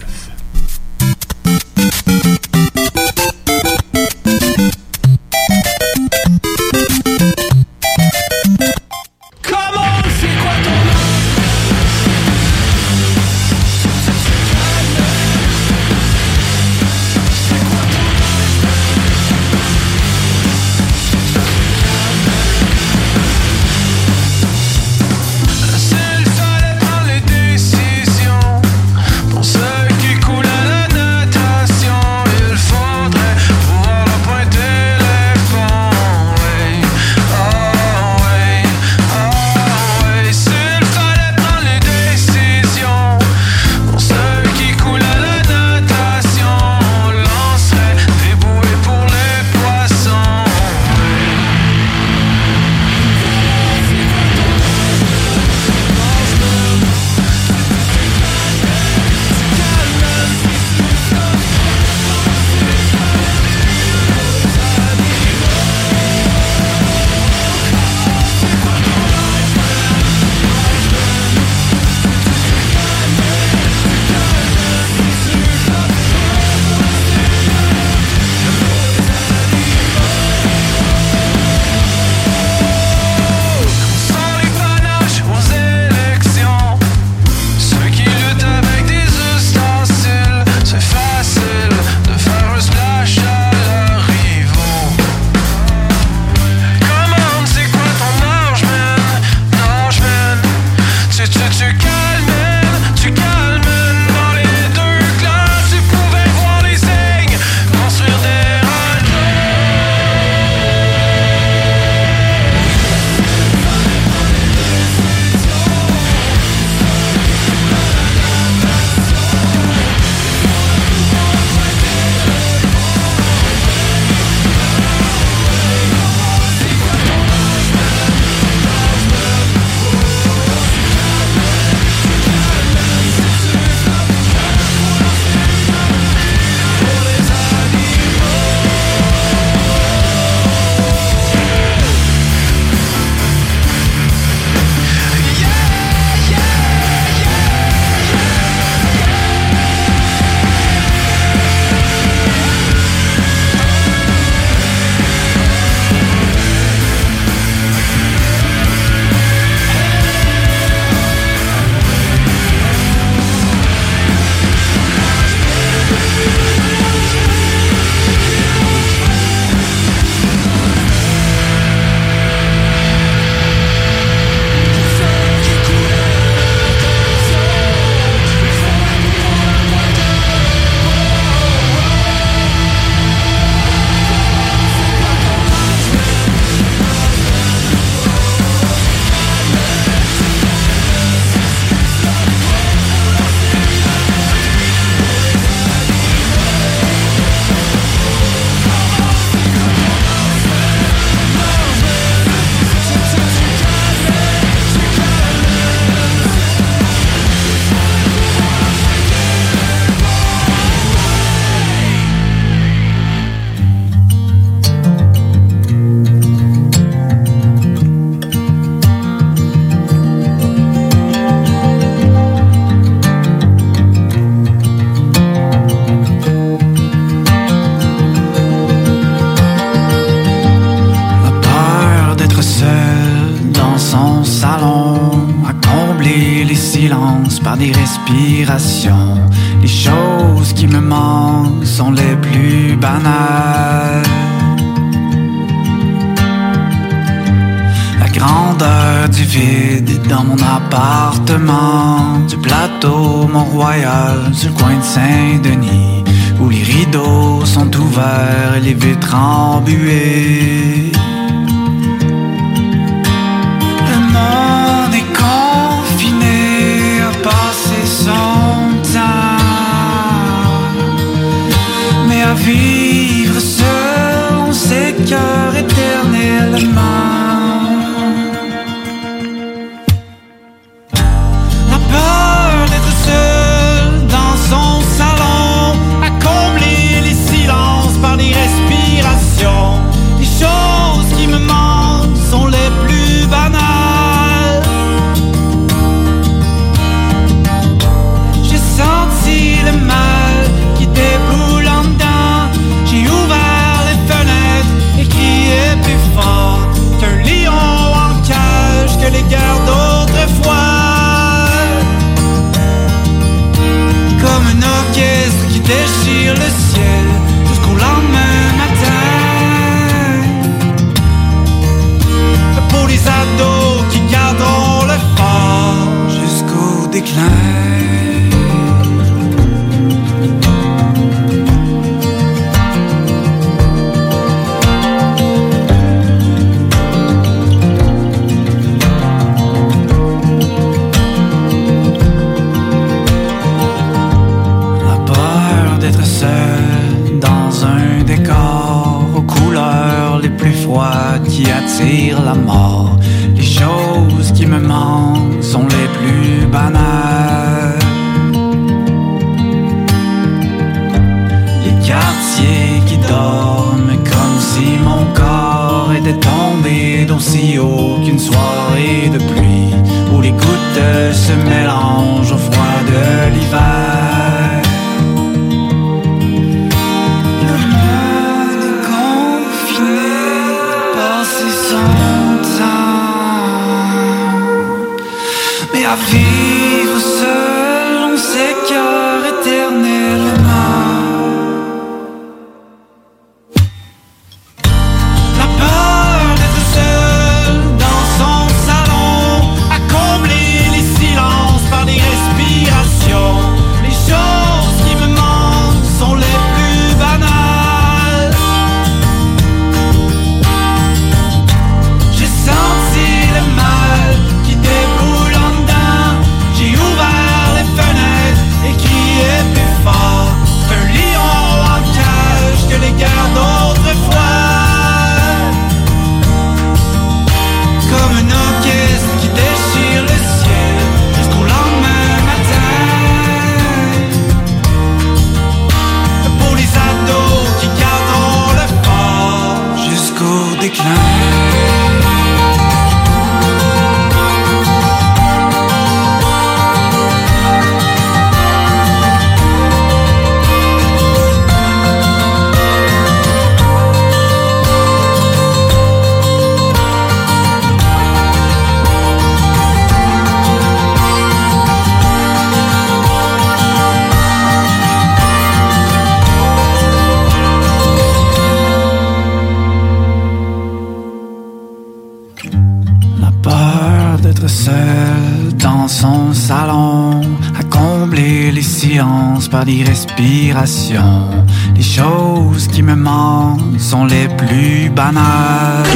embuée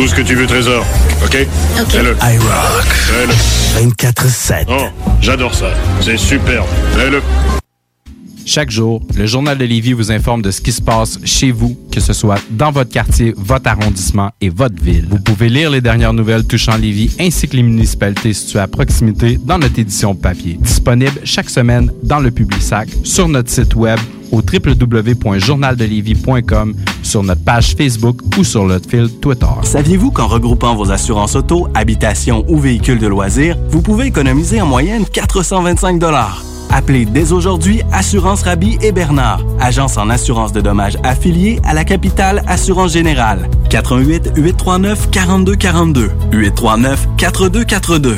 Tout ce que tu veux, trésor. OK? OK. le. I rock. Fais-le. 24-7. Oh, j'adore ça. C'est superbe. Fais-le. Chaque jour, le Journal de Lévis vous informe de ce qui se passe chez vous, que ce soit dans votre quartier, votre arrondissement et votre ville. Vous pouvez lire les dernières nouvelles touchant Lévis ainsi que les municipalités situées à proximité dans notre édition papier. Disponible chaque semaine dans le Publisac, sur notre site web au www.journaldelévis.com sur notre page Facebook ou sur notre fil Twitter. Saviez-vous qu'en regroupant vos assurances auto, habitation ou véhicules de loisirs, vous pouvez économiser en moyenne 425 Appelez dès aujourd'hui Assurance Rabi et Bernard, agence en assurance de dommages affiliée à la capitale Assurance Générale. 88 839 4242 839 4242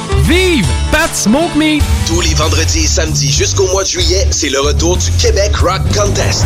Vive Pat Smoke Meat! Tous les vendredis et samedis jusqu'au mois de juillet, c'est le retour du Québec Rock Contest.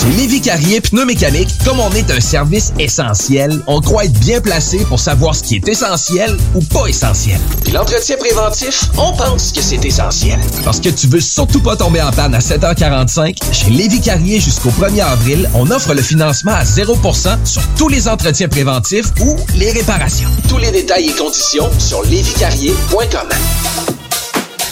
Chez Lévi Carrier Pneumécanique, comme on est un service essentiel, on croit être bien placé pour savoir ce qui est essentiel ou pas essentiel. Puis l'entretien préventif, on pense que c'est essentiel. Parce que tu veux surtout pas tomber en panne à 7h45, chez Lévi Carrier jusqu'au 1er avril, on offre le financement à 0% sur tous les entretiens préventifs ou les réparations. Tous les détails et conditions sur lévicarrier.com.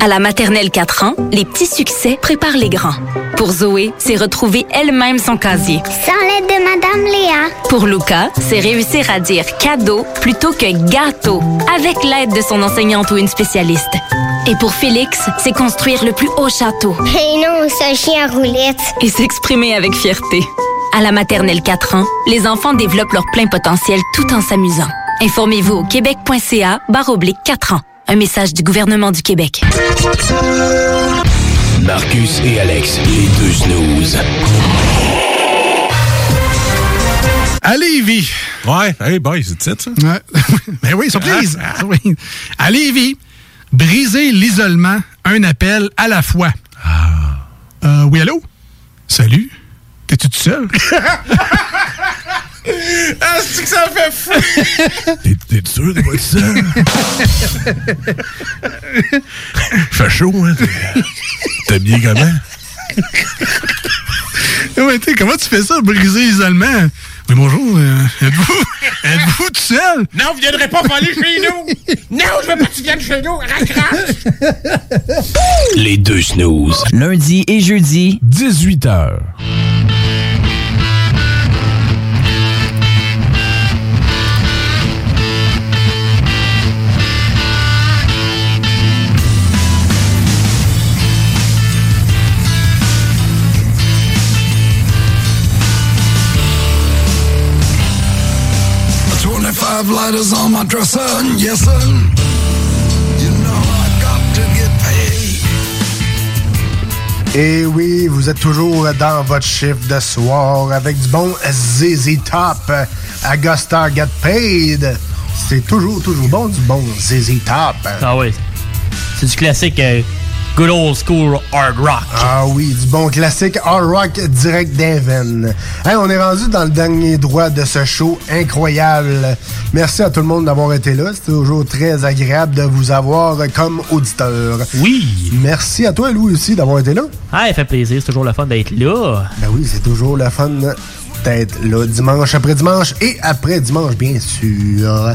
À la maternelle 4 ans, les petits succès préparent les grands. Pour Zoé, c'est retrouver elle-même son casier. Sans l'aide de Madame Léa. Pour Luca, c'est réussir à dire cadeau plutôt que gâteau, avec l'aide de son enseignante ou une spécialiste. Et pour Félix, c'est construire le plus haut château. Et non, un chien roulette. Et s'exprimer avec fierté. À la maternelle 4 ans, les enfants développent leur plein potentiel tout en s'amusant. Informez-vous au québec.ca barre oblique 4 ans. Un message du gouvernement du Québec. Marcus et Alex, les deux snooze. À Lévis. Ouais, hey boy, c'est ça, ça? Ouais. <laughs> Ben oui, surprise. Oui. À Lévis, briser l'isolement, un appel à la fois. Euh, oui, allô? Salut? T'es-tu tout seul? <laughs> Ah, c'est que ça fait fou! T'es t'es sûr de pas être seul? fait chaud, hein? T'es- bien comment? Ouais, t'sais, comment tu fais ça, briser l'isolement? Oui, bonjour. euh, êtes-vous êtes-vous tout seul? Non, vous viendrez pas voler chez nous! Non, je veux pas que tu viennes chez nous! Raccroche! Les deux snooze. Lundi et jeudi, 18h. Twenty-five lighters on my dresser, yes sir. You know I got to get paid. Et oui, vous êtes toujours dans votre chiffre de soir avec du bon ZZ Top. Augusta Get Paid. C'est toujours, toujours bon du bon ZZ Top. Ah oui. C'est du classique euh, good old school hard rock. Ah oui, du bon classique hard rock direct d'Inven. Hey, on est rendu dans le dernier droit de ce show incroyable. Merci à tout le monde d'avoir été là. C'est toujours très agréable de vous avoir comme auditeur. Oui. Merci à toi, Louis, aussi, d'avoir été là. Ah, fait plaisir. C'est toujours le fun d'être là. Ben oui, c'est toujours le fun d'être là dimanche après dimanche et après dimanche, bien sûr.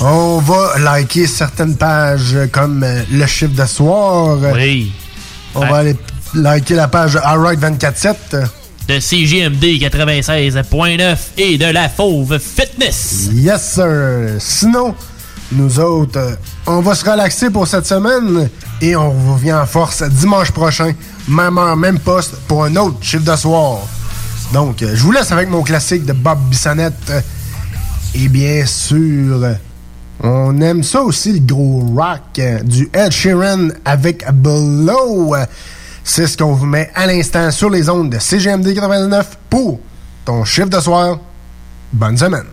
On va liker certaines pages comme euh, le chiffre de soir. Oui. On va aller liker la page Alright 24-7. De CGMD 96.9 et de la Fauve Fitness. Yes, sir. Sinon, nous autres, euh, on va se relaxer pour cette semaine et on revient en force dimanche prochain, même heure, même poste, pour un autre chiffre de soir. Donc, euh, je vous laisse avec mon classique de Bob Bissonnette. Et bien sûr, on aime ça aussi, le gros rock euh, du Ed Sheeran avec Blow. C'est ce qu'on vous met à l'instant sur les ondes de CGMD 89 pour ton chiffre de soir. Bonne semaine.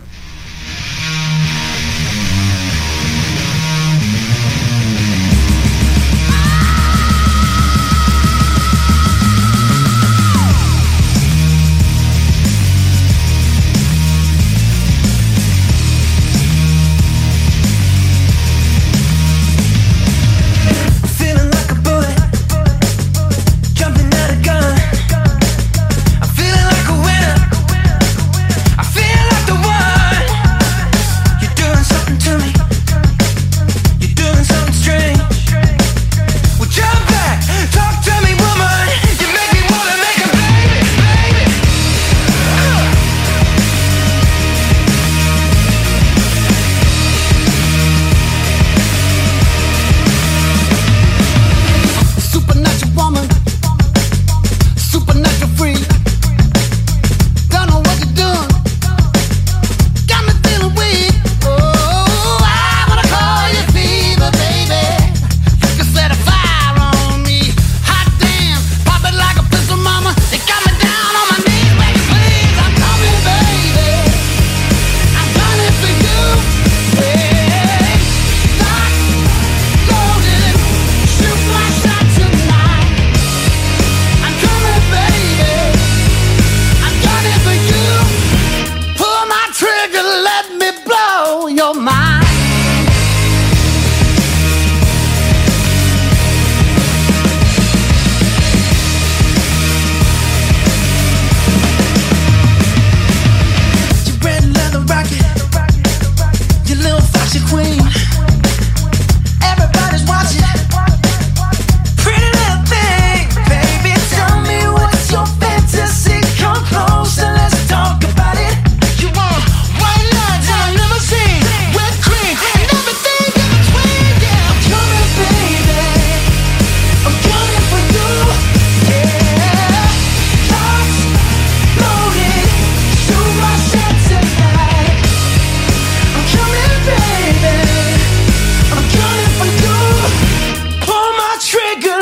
trigger.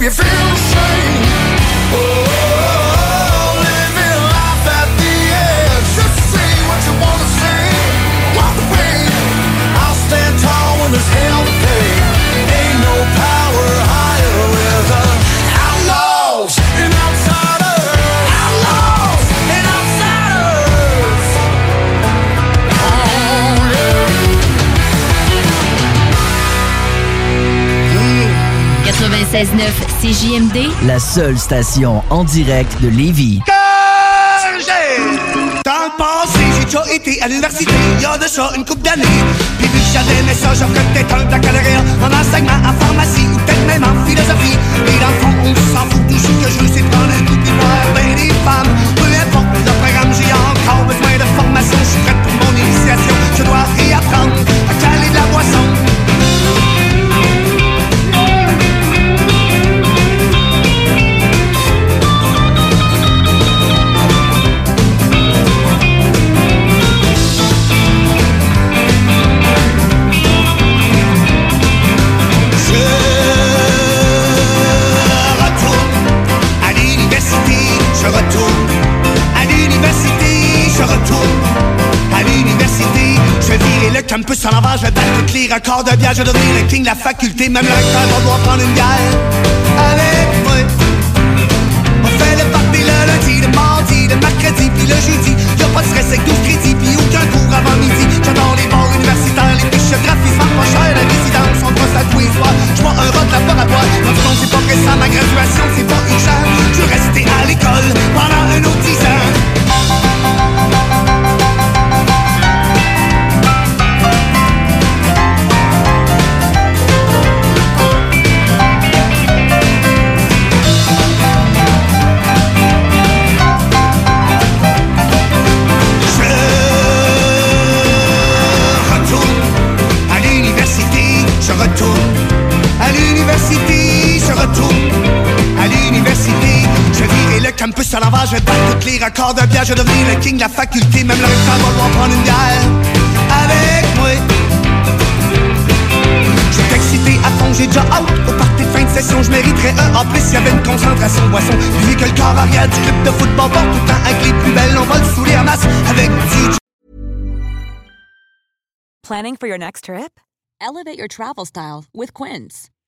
You feel CJMD, La seule station en direct de Lévis. Dans le passé, j'ai déjà été à l'université, il y a de ça une couple d'années. Puis vu que j'avais aimé ça, j'ai peut-être un baccalauréat en enseignement, en pharmacie ou peut-être même en philosophie. Et dans le fond, on s'en fout, tout ce que je veux, c'est prendre un coup de voir ben des femmes. Peu importe le programme, j'ai encore besoin de formation. Je suis prêt pour mon initiation, je dois réapprendre à caler de la boisson. Je virer le campus à l'envers, je vais battre tous les records de bière, je vais devenir le king de la faculté, même le recteur va devoir prendre une guerre avec moi. On fait le party le lundi, le mardi, le mercredi, puis le jeudi. Y'a pas de stress avec 12 crédits, puis aucun cours avant midi. J'adore les bars universitaires, les fiches graphismes, pas cher, la résidence, on brosse à tous les soirs. J'vois un rock laboratoire, dans le fond, c'est pas pressant, ma graduation, c'est pas urgent. Je veux rester à l'école pendant un autre 10 ans. Retourne à l'université. Je virer le campus à l'envers, je vais battre tous les records de bière, je devenir le king de la faculté, même le recteur va devoir prendre une bière avec moi. Je suis excité à fond, j'ai déjà hâte au party de fin de session, je mériterais un A+, s'il y avait une concentration boisson. Puis vu que le corps arrière du club de football porte tout le temps avec les plus belles, on va le saouler en masse avec DJ Planning for your next trip? Elevate your travel style with Quince.